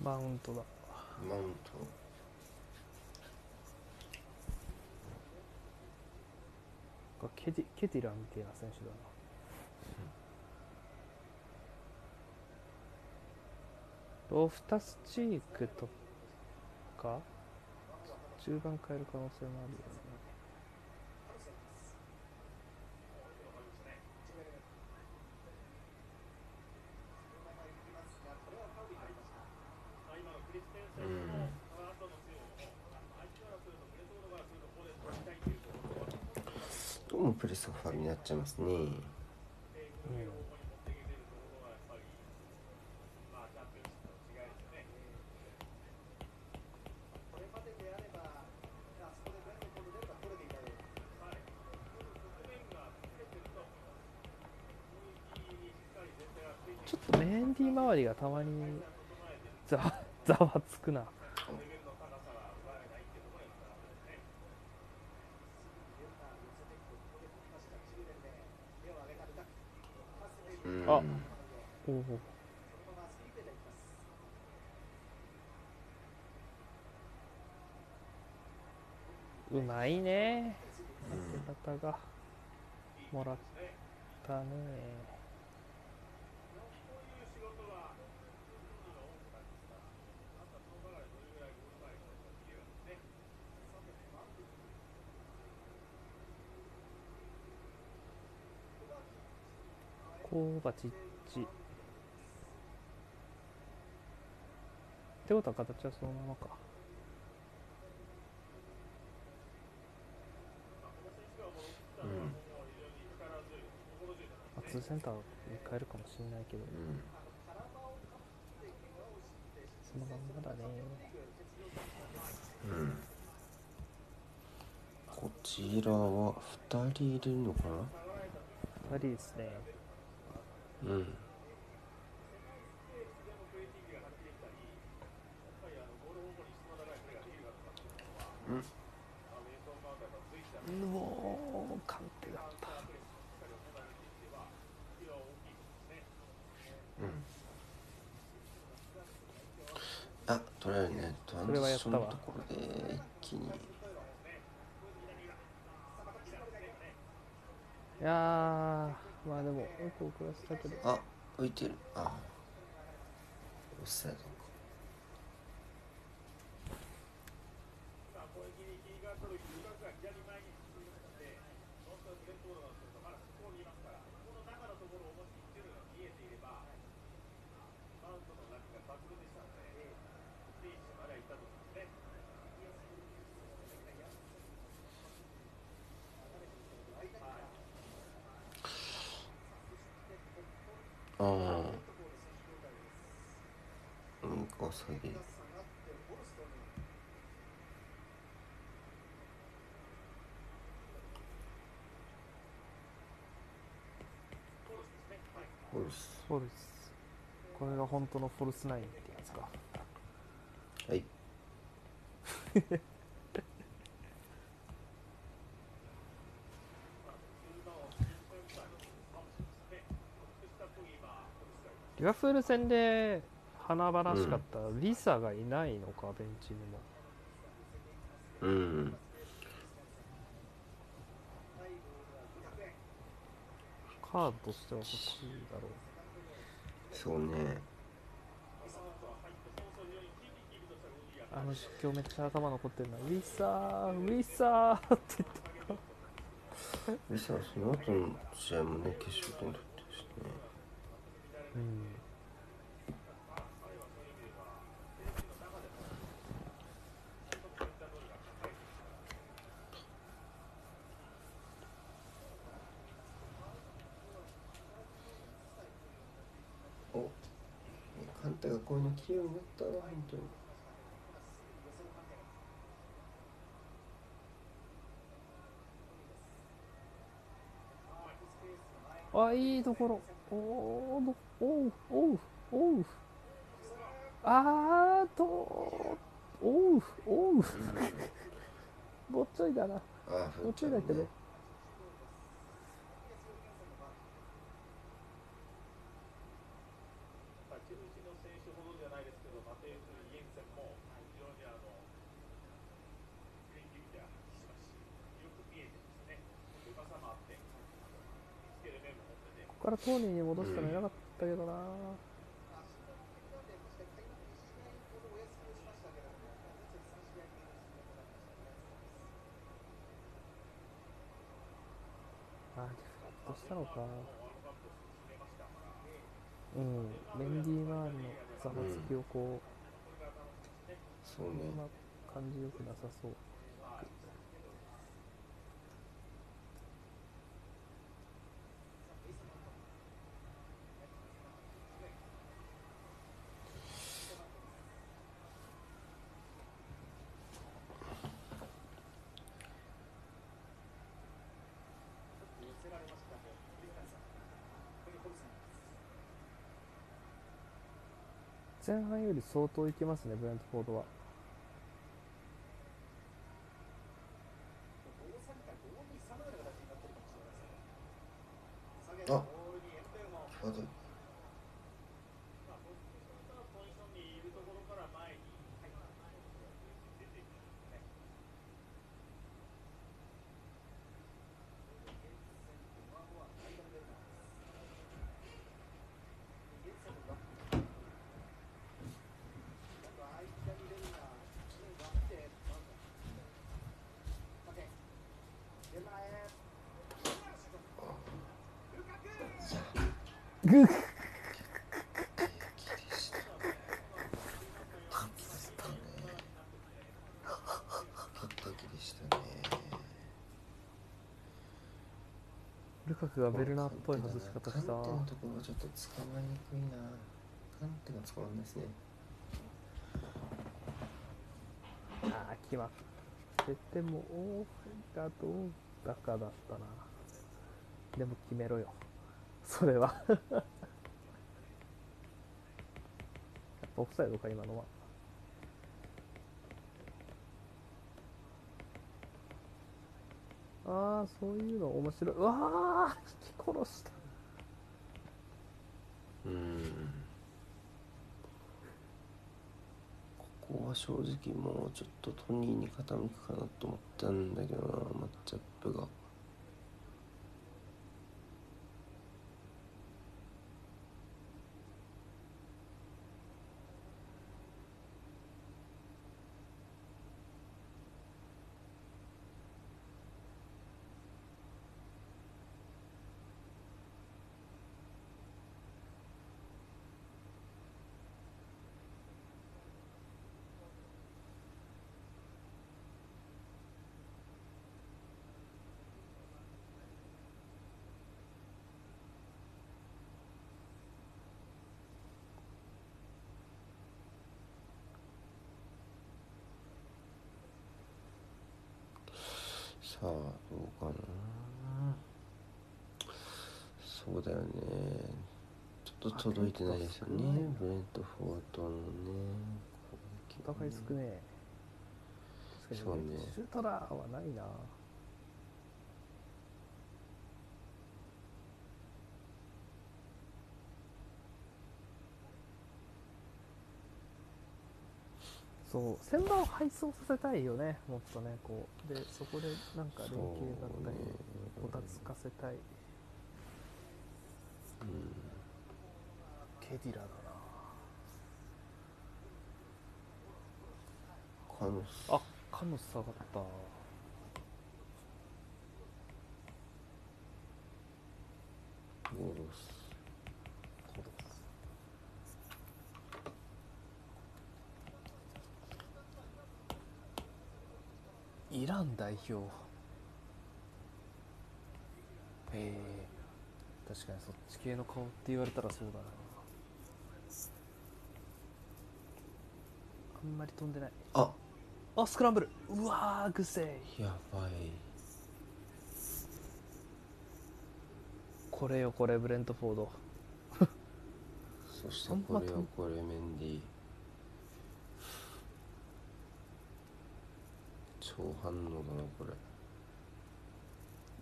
マウントだ。マウント。ケティケティラみたいな選手だな。ロフタスチークとか中盤変える可能性もあるよねどうもプレスがファウルになっちゃいますね。ちょっとメンディー周りがたまにざわざわつくなうんあおおうまいね。当て方がもらったね。コーバチッチってことは形はそのままか。うん。まあ、2センターに変えるかもしれないけど。うん。そのまんまだね。うん。こちらは2人いるのかな？2人ですね。うんうおー完璧だった。あ取られるねトランジションのところで一気に。いやーまあでもよく遅らせたけど。あ浮いてる。あオフサイドああうんこ下げホルス。フォルス。これが本当のフォルスナインってやつか。はい (laughs) リバプール戦で華々しかったリサがいないのか、ベンチにも。うん。カードとしては欲しいだろう。そうね。あの実況めっちゃ頭残ってるな。ウィサーウィサーって言ってでさその後の試合もね決勝点取ってるしねうん。お。カンタがこういうの器用になったな本当に。あいいところ。おおおうおうおうあーとおうおう (laughs) ぼっちょいだな。ああぼっちょいだけど。こからトーニーに戻したのいなかったけどな、あディフラットしたのか。うん。メンディー周りのざわつきをこう、そうね。そんな感じよくなさそう前半より相当いけますねブレントフォードはああでグッルカクがベルナーっぽい外し方したカンテのところちょっと捕まえにくいなカンテが捕まん。ですねああ決まっててもオフがどうだかだったなでも決めろよそれは。やっぱオフサイドか今のは。ああそういうの面白い。うわあ引き殺した。うん。ここは正直もうちょっとトニーに傾くかなと思ったんだけどなマッチアップがさあどうかな。そうだよね。ちょっと届いてないですよね。ブレントフォートのね。お互い少ねそうにね。シュートラーはないなそう旋盤を配送させたいよねもっとねこう。でそこでなんか連携だったりそうね。こたつかせたい。ケディラだな。カノス。あカノス下がった。ゴロスコロスイラン代表。へえ。確かにそっち系の顔って言われたらそうだな。あんまり飛んでない。あ。あスクランブル。うわーグセイ。やばい。これよこれブレントフォード。そしてこれよとこれメンディー超反応だなこ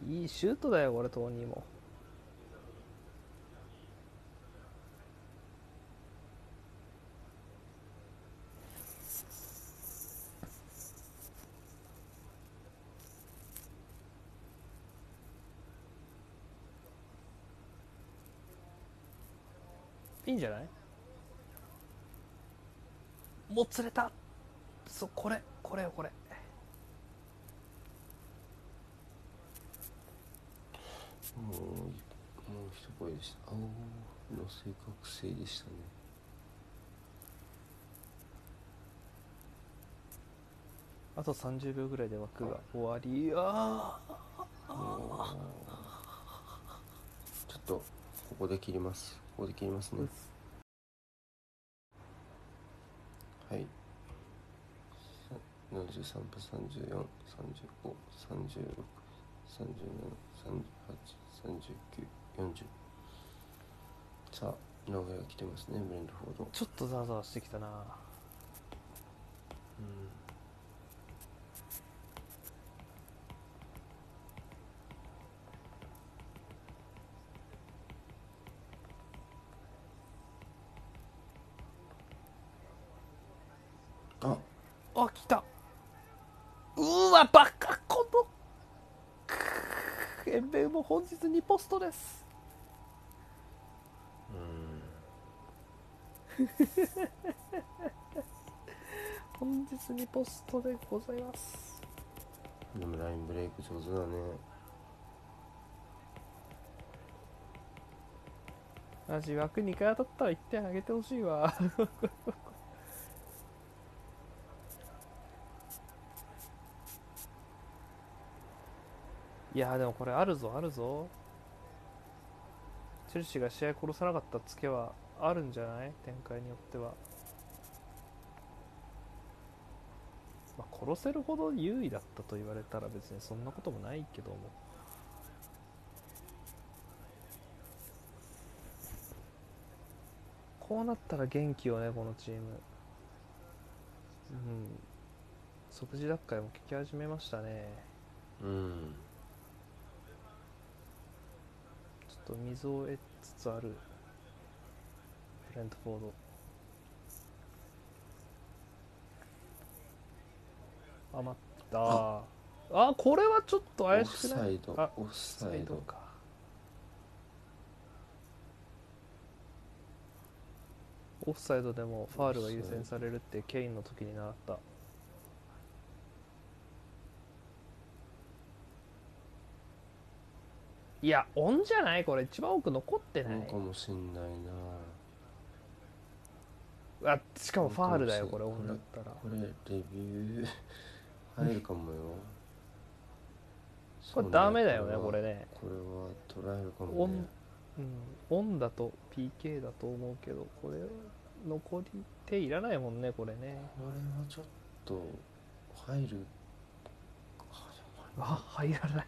れ。いいシュートだよこれトーニーも。いいんじゃない？もつれた。そうこれこれよこれもうもう一声でした。青の正確性でしたね。あと30秒ぐらいで枠が終わり。あちょっとここで切ります。ここで切りますね。はい。43分34353637383940さあ。名古屋来てますねブレンドフォード。ちょっとザワザワしてきたな。うん。あ。あ来た。うーわバカこの。エンベウも本日2ポストです (laughs) 本日2ポストでございます。でもラインブレイク上手だね。マジ枠2回当たったら1点あげてほしいわ。(laughs) いやでもこれあるぞあるぞ。チェルシーが試合殺さなかったツケはあるんじゃない？展開によっては、まあ、殺せるほど優位だったと言われたら別にそんなこともないけども。こうなったら元気よねこのチーム。うん。即時奪回も聞き始めましたね。うん。ちょっと水を得つつある。ブレントフォード余った。あ。あこれはちょっとオ怪フしくない？サイド。あオフサイド。か。オフサイドでもファールが優先されるってケインの時に習った。いやオンじゃない？これ。一番奥残ってない。のかもしんないなあしかもファールだよこれオンだったら。これレビュー入るかもよ。(laughs) これダメだよねこれね。これは捉えるかオもね。ン、うん、オンだと PK だと思うけどこれ残り手いらないもんねこれね。これはちょっと入るあ入らない。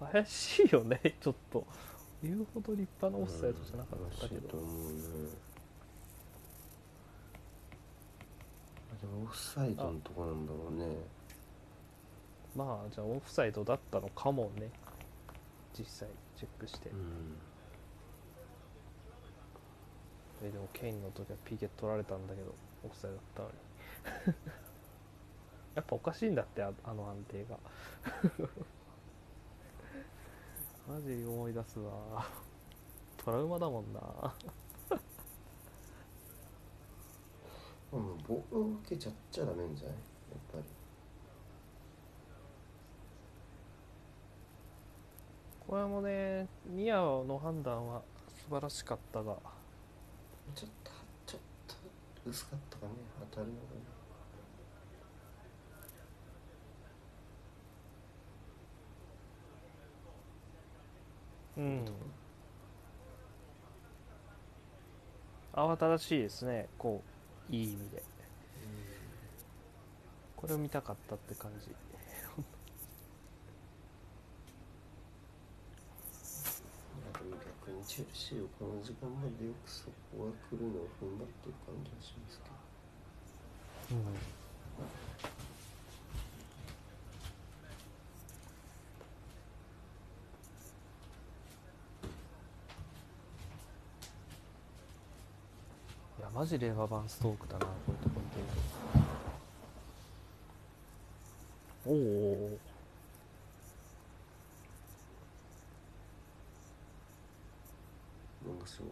(laughs) 怪しいよねちょっと。言うほど立派なオフサイドじゃなかったけうん怪しいとど思うねあでもオフサイドのとこなんだろうね。まあじゃあオフサイドだったのかもね。実際チェックして、うん。えでもケインの時は PK 取られたんだけどオフサイドだったのに。(laughs) やっぱおかしいんだってああの安定が。(laughs) マジ思い出すわ。トラウマだもんなまあもうボールを受けちゃっちゃダメんじゃない？やっぱり。これもねニアの判断は素晴らしかったが。ちょっとちょっと薄かったかね。当たるのがねうん。慌ただしいですねこういい意味で。これを見たかったって感じ。逆にチェルシーをこの時間までよくそこが来るのを踏ん張ってる感じがしますけど。いやマジレバーバンストー。クだなこういうとこ見てるおおなんかましょ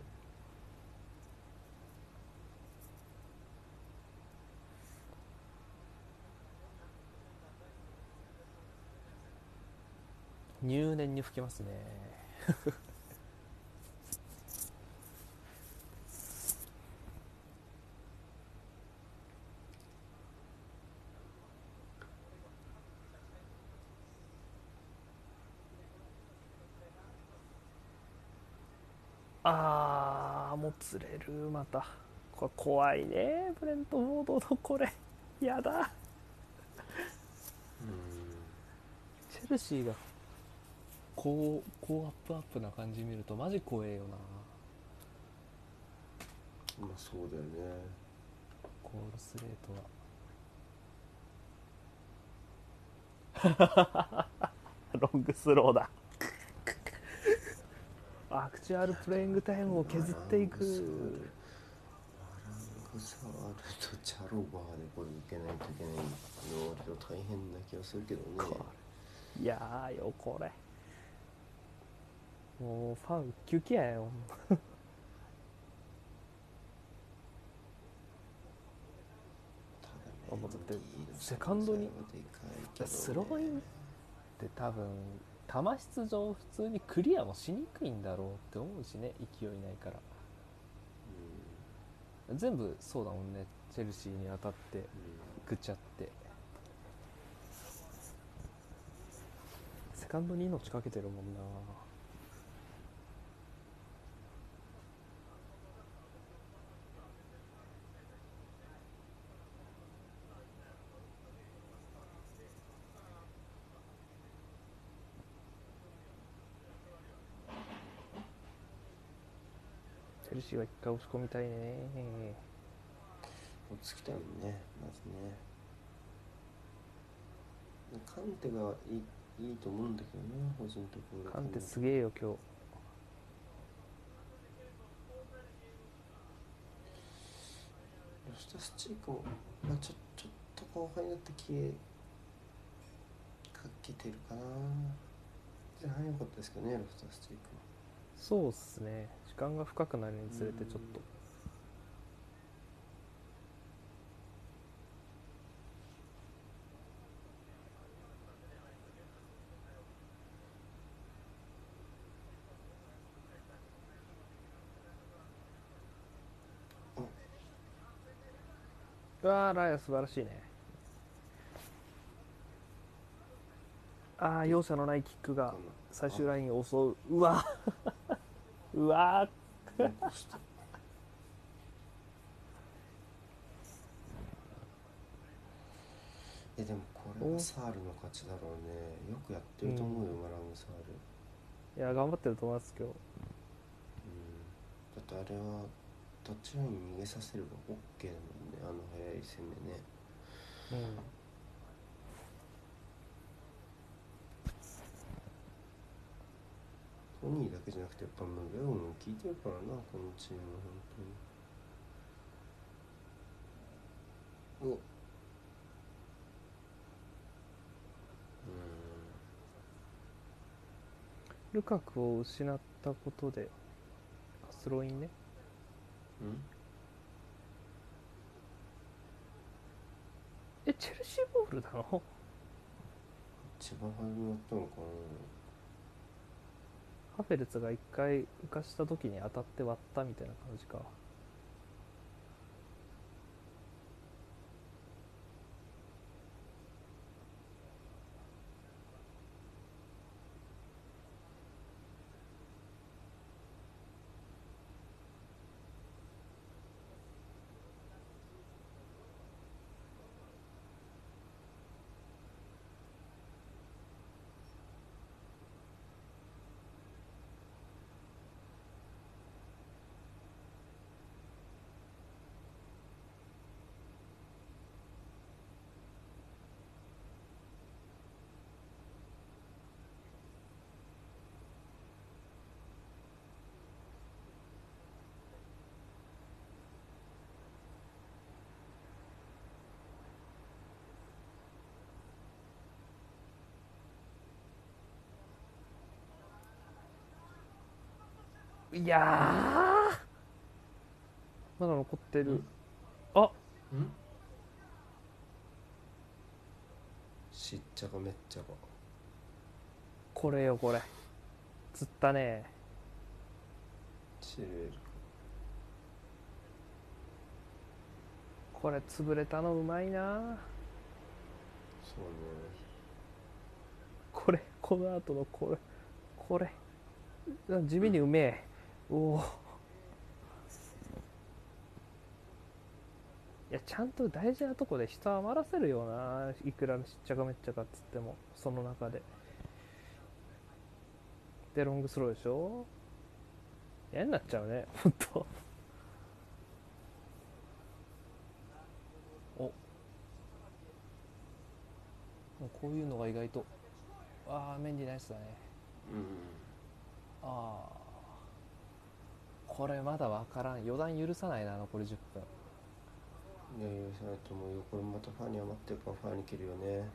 う入念に吹きますね。(laughs) あーもつれるまた。これ怖いね。ブレントフォードのこれ。やだ。うん。チェルシーがこうこうアップアップな感じ見るとマジ怖えよな。まあそうだよね。コールスレートは。(laughs) ロングスローだアクチュアルプレイングタイムを削っていく。アラングサールとチャロバーでこれ受けないといけないの割と大変な気がするけどね。こいやーよこれ。もうファンウキウキやよ。(laughs) セカンドに？スローインって多分球質上普通にクリアもしにくいんだろうって思うしね勢いないから。全部そうだもんねチェルシーに当たってうん。ぐちゃって。セカンドに命かけてるもんなチェルシーは一回押し込みたいね。落ち着きたいもんねまずね。カンテがいいいいと思うんだけどな個人的にカンテすげえよ今日。ロスタスチークも、まあ、ちょちょっと後輩になって消えかけてるかな。前半良かったですけどねロスタスチークはそうっすね。時間が深くなるにつれてちょっと。うわーライア素晴らしいね。ああ容赦のないキックが最終ラインを襲う。うわうわえでもこれはサールの勝ちだろうね。よくやってると思うよ、マラングサール、いや頑張ってると思います今日。うん、だってあれはタッチライン逃げさせれば OK だもんねあの速い攻めね。うんトニーだけじゃなくてやっぱムベオも効いてるからなこのチーム本当に。お。ルカクを失ったことであスローインね。うん。うんえチェルシーボールなの？一番初めやったのかハフェルツが一回浮かした時に当たって割ったみたいな感じか。いやー。まだ残ってる。うん。あ。ん？しっちゃかめっちゃか。これよこれ。釣ったね。チルこれ潰れたのうまいな。そうね。これこの後のこれ。これ。うん地味にうめえおおいやちゃんと大事なとこで人余らせるよないくらしっちゃかめっちゃかっつってもその中で。でロングスローでしょ？嫌になっちゃうねほんと。お。もうこういうのが意外と。ああメンディーナイスだね。うん。ああこれまだ分からん。予断許さないな残り10分。いや許さないと思うよこれまたファーに余ってるからファーに切るよね。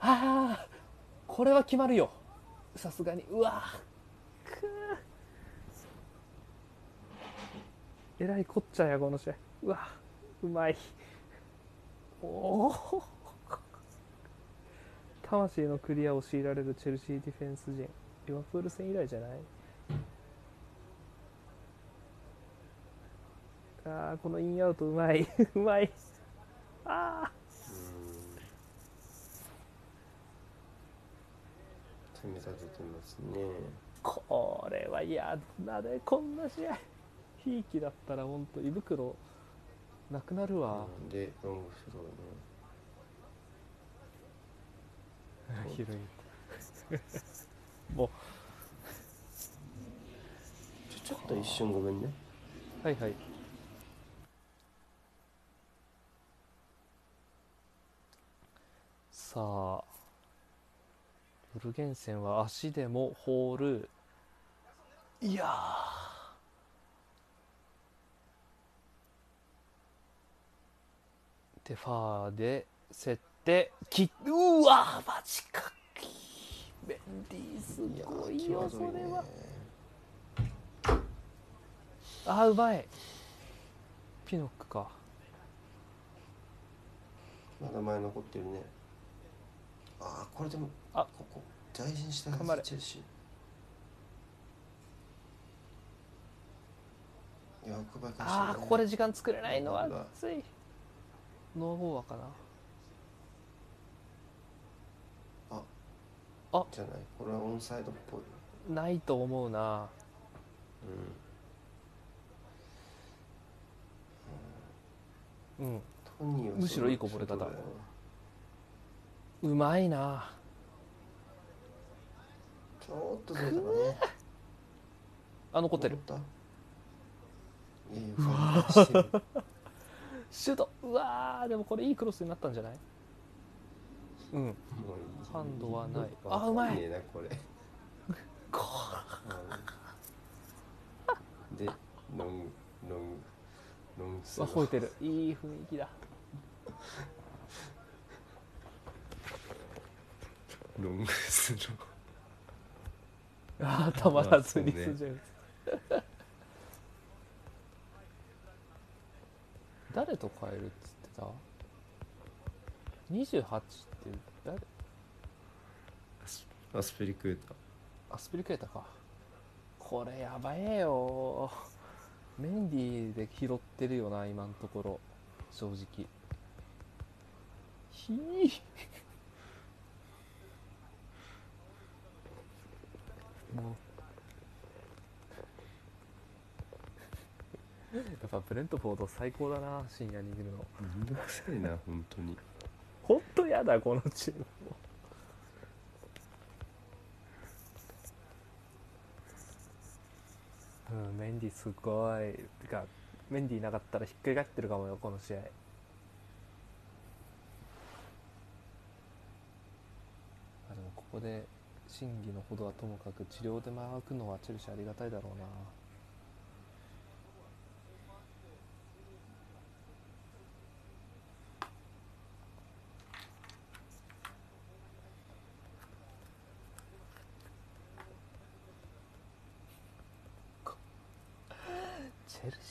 ああこれは決まるよ。さすがに。うわくー。えらいこっちゃやこの試合。うわうまい。おお魂のクリアを強いられるチェルシーディフェンス陣リバプール戦以来じゃない？あーこのインアウトうまい。(laughs) うまい。ああうん攻め立ててますね。これは嫌だね。こんな試合ひいきだったら本当胃袋なくなるわ、うんでロングスローね。(laughs) 広い (laughs) もちょちょっと一瞬ごめんね。うはいはい。さあブルゲンセンは足でもホール。いやー。でファーで競ってきうわマジかメンディーすごいよそれはあーうまい。ピノックか。まだ前残ってるね。ああこれでもあ。ここ大事にした頑張れ。チェルシーああここで時間作れないのはつい。ノーゴールかなあ。じゃない。これはオンサイドっぽい。ないと思うな。うん。うん。トニーはむしろいいこぼれ方。そうまいな。ちょっとずれたかね。あ残ってる。残った。いやいやファン出してるシュート。うわー。でもこれいいクロスになったんじゃない？うん。もういいハンドはない。あうまい。ねこれ。(laughs) でロングロングロングスうローわ吠えてる。(laughs) いい雰囲気だ。ロングスロあーたまらずリスジェームズ誰と変えるっつってた？28って誰？ーアスペリクエタ。アスピリクエタか。これやばいよ。メンディーで拾ってるよな今のところ。正直。ひーもう。やっぱブレントフォード最高だな深夜に見るの。めんどくさいな本当に。ほんとやだこのチームうんメンディすごい。てかメンディなかったらひっくり返ってるかもよこの試合。あでもここで審議のほどはともかく治療で回くのはチェルシーありがたいだろうな。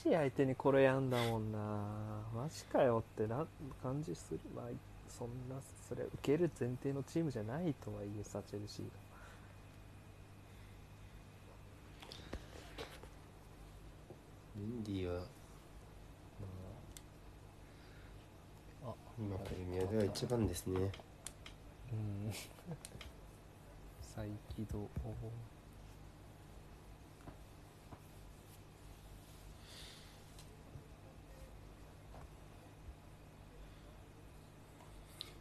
チェルシー相手にこれやんだもんな。マジかよってな感じするまあそんなそれ受ける前提のチームじゃないとはいえさチェルシーが。メンディーはあ今プレミアでは一番ですね。うん。(laughs) 再起動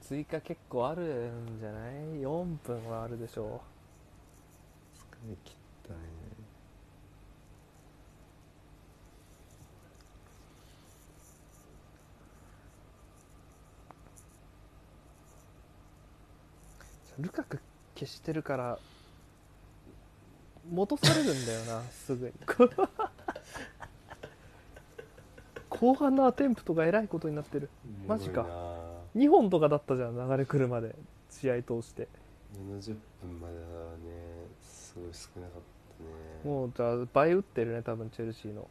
追加結構あるんじゃない？4分はあるでしょ疲れ切ったねうルカク消してるから戻されるんだよな (laughs) すぐに。後半のアテンプトがえらいことになってる。マジか2本とかだったじゃん流れ来るまで試合通して。70分まではねすごい少なかったね。もうじゃあ倍打ってるね多分チェルシーの、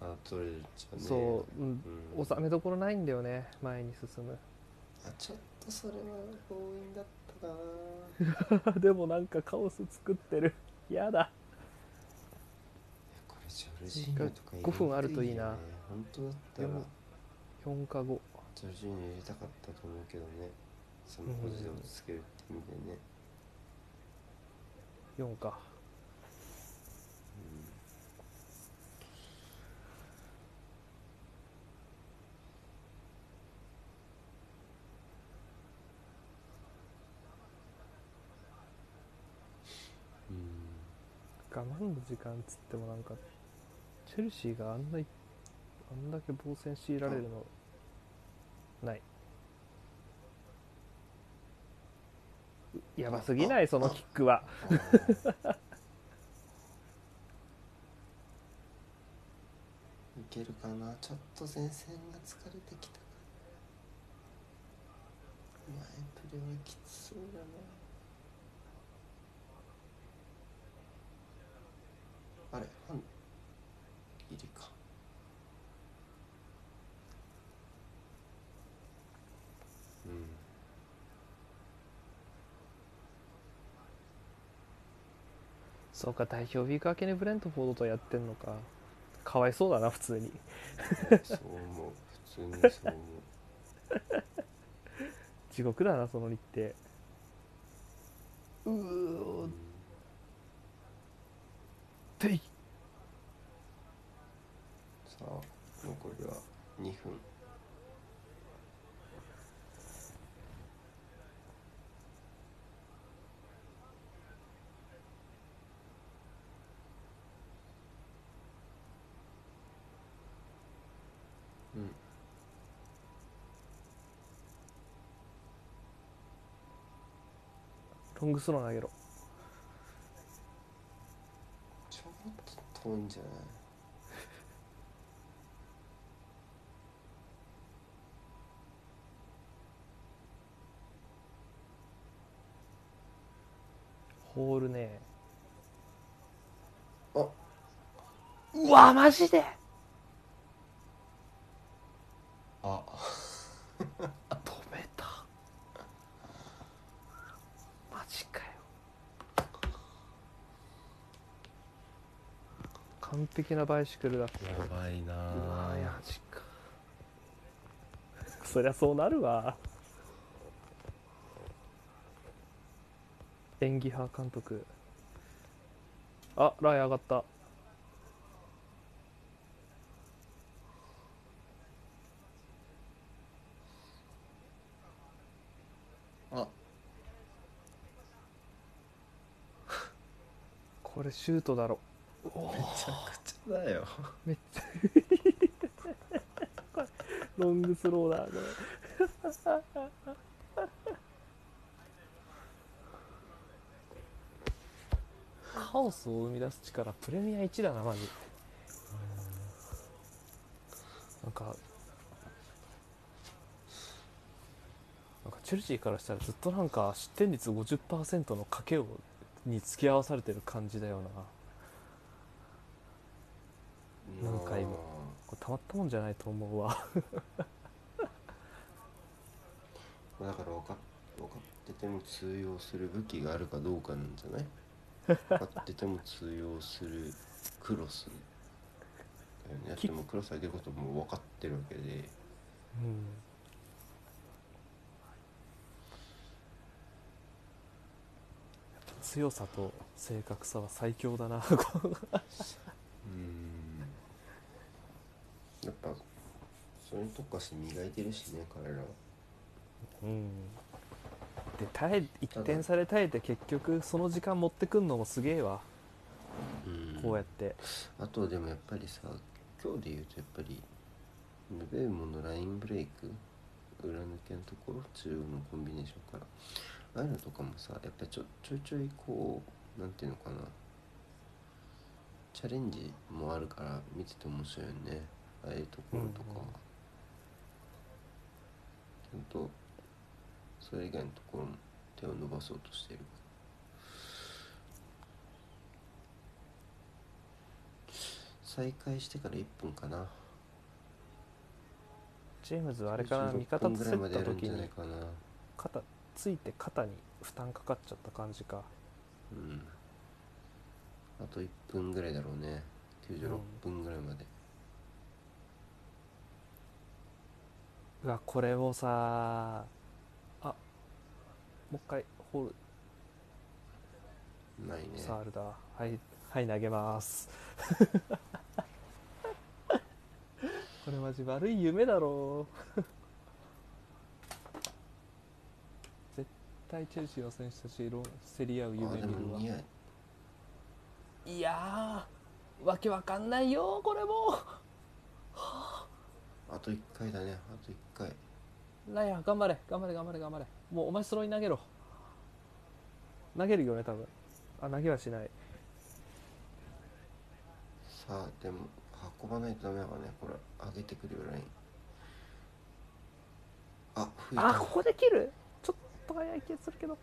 あ取れるじゃんね。そう、うん。うん。収めどころないんだよね前に進む。あちょっとそれは強引だったかな。(laughs) でもなんかカオス作ってる。やだ。これジョルジーニョとか入れ5分あるといいな。本当だったら。でも4か5ジョルジーニョ入れたかったと思うけどね。そのポジで落ち着けるって意味でね、4か。うん。我慢の時間っつってもなんかチェルシーがあんないあんだけ防戦強いられるのない。やばすぎない？そのキックは。いけるかな？ちょっと前線が疲れてきたか。前プレーはきつそうだな。あれ？半入りかうんそうか代表ウィーク明けにブレントフォードとやってんのか。かわいそうだな普通に。そう思う。普通にそう思う。(laughs) 地獄だなその日程。うーうん。てい。さあ残りは2分ングスロー投げろ。ちょっと遠いんじゃない？ホールね。あ。うわマジで。あ止めたマジかよ完璧なバイシクルだった。やばいな。うわマジか。(laughs) そりゃそうなるわ。演技派監督。あライン上がった。あ。(laughs) これシュートだろめちゃくちゃだよ。めっちゃ (laughs) ロングスローだこれ。カオスを生み出す力プレミア1だなマジ。なんかなんかチェルシーからしたらずっとなんか失点率50%の賭けをに付き合わされてる感じだよな何回も。これたまったもんじゃないと思うわ。(laughs) まあだから分か分かってても通用する武器があるかどうかなんじゃない？分かってても通用するクロスだよね。だってもうクロス上げることも分かってるわけで。うん。強さと正確さは最強だな。(laughs) うんやっぱそれに特化して磨いてるしね彼らは。うん。で耐え1点差で耐えて結局その時間持ってくんのもすげえわ。うん。こうやって。あとでもやっぱりさ今日で言うとやっぱりムベーモのラインブレイク裏抜けのところ中央のコンビネーションから。ああいうのとかもさやっぱりちょちょいちょいこうなんていうのかな。チャレンジもあるから見てて面白いよねああいうところとか、ちゃんとそれ以外のところも手を伸ばそうとしてる。再開してから1分かな。ジェームズはあれかな味16分ぐ方と競った時に肩ついて肩に負担かかっちゃった感じか。うん。あと1分ぐらいだろうね。96分ぐらいまで、うわこれをさあもう一回ホール。ないね。サールだ。はいはい投げます。(laughs) これマジ悪い夢だろ。う絶対チェルシーの選手たちロ競り合う夢見るわ。いいやーわけわかんないよこれも。あと1回だね。あと1回。ライアン頑張れ。頑張れ頑張れ頑張れ。もうお前スローに投げろ。投げるよね多分。あ投げはしない。さあでも運ばないとダメだからね。これ上げてくるよライン。ああここで切る？ちょっと早い気がするけど。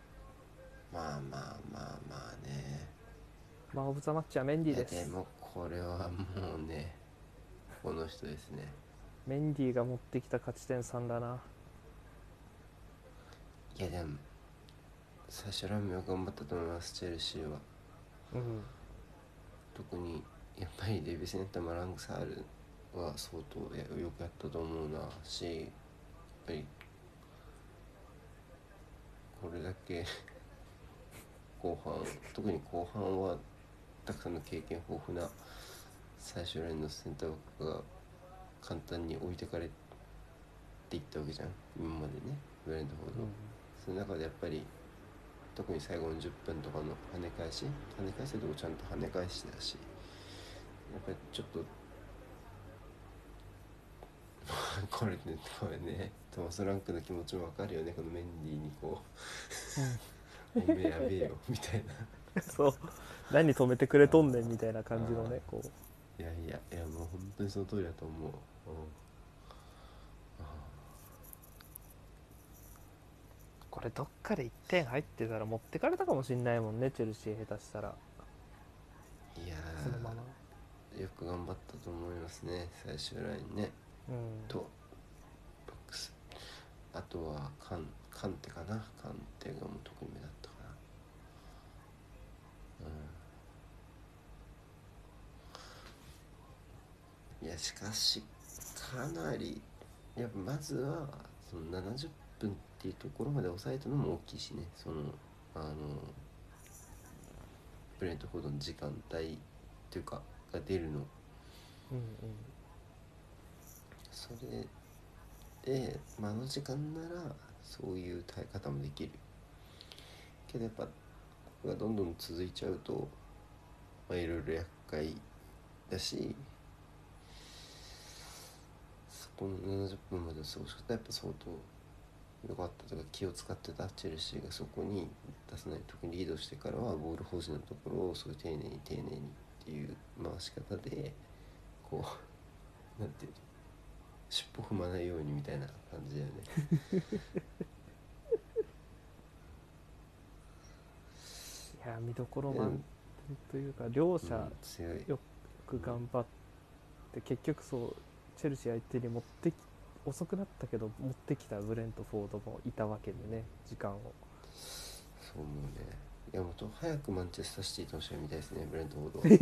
まあまあまあまあね。まあオブザマッチはメンディいやです。でもこれはもうねこの人ですねメンディーが持ってきた勝ち点3だな。いやでも最初ラーメンは頑張ったと思いますチェルシーは。うん。特にやっぱりデビセンタ・マラングサールは相当やよくやったと思うなしやっぱりこれだけ (laughs) 後半特に後半はたくさんの経験豊富な最終ラインのセンターバックが簡単に置いてかれていったわけじゃん。今までね。ブレンドフォード、その中でやっぱり特に最後の10分とかの跳ね返し。跳ね返せるとこちゃんと跳ね返してたし。やっぱりちょっと (laughs) これねこれねトマス・ランクの気持ちもわかるよね。このメンディーにこう「(laughs) おめえやべえよ」みたいな。(laughs) そう。何止めてくれとんねんみたいな感じのねこういやいやいやもう本当にその通りだと思う、うん。これどっかで1点入ってたら持ってかれたかもしんないもんねチェルシー下手したら。いやそのまま。ーよく頑張ったと思いますね最終ラインね。うん。とバックス。あとはカンカンテかな？カンテがもう特に目立ったかなうんいやしかしかなりやっぱまずはその70分っていうところまで抑えたのも大きいしね。そのあのブレントフォードの時間帯っていうかが出るの。うんそれで、まあ、あの時間ならそういう耐え方もできる。けどやっぱここがどんどん続いちゃうと、まあ、いろいろ厄回だしそこの70分までの過ごし方やっぱ相当良かったとか気を使ってたチェルシーがそこに出さない特にリードしてからはボール保持のところをすごい丁寧に丁寧にっていう回し方でこう (laughs) なんていうの尻尾踏まないようにみたいな感じだよね。いや見どころ満点というか両者よく頑張って結局そうチェルシー相手に持ってき遅くなったけど持ってきたブレントフォードもいたわけでね時間を。そう思うね。いやもっと早くマンチェスターシティとの試合見たいですねブレントフォード。は、(laughs)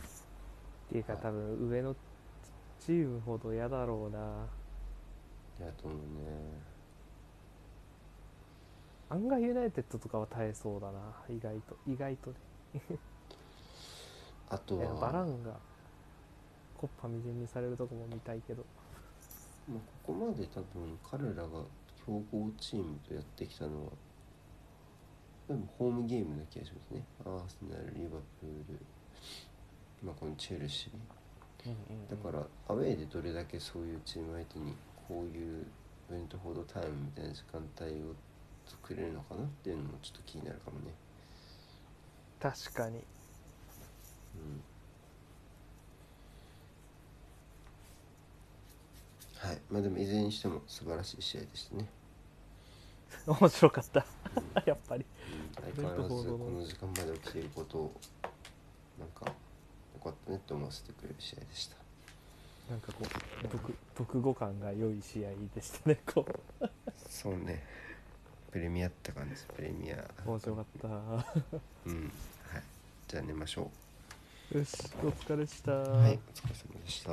っていうか多分上のチームほど嫌だろうな。やと思うね。案外ユナイテッドとかは耐えそうだな意外と。意外とねあといやバラは、ンがコッパみじんにされるとこも見たいけど。まあ、ここまで多分彼らが強豪チームとやってきたのはでもホームゲームな気がしますね。アーセナルリバプール、まあ、このチェルシー。だからアウェーでどれだけそういうチーム相手にこういうブレントフォードタイムみたいな時間帯を作れるのかなっていうのもちょっと気になるかもね。確かにうん。はい。まあでもいずれにしても素晴らしい試合でしたね、(laughs) 面白かった。うん。やっぱり。うん。相変わらずこの時間まで起きていることをなんかよかったねって思わせてくれる試合でした。なんかこう読読後感が良い試合でしたねこそうね。プレミアって感じプレミア。う面白かった。うん。はい。じゃあ寝ましょよしお疲れした、はいお疲れ様でした。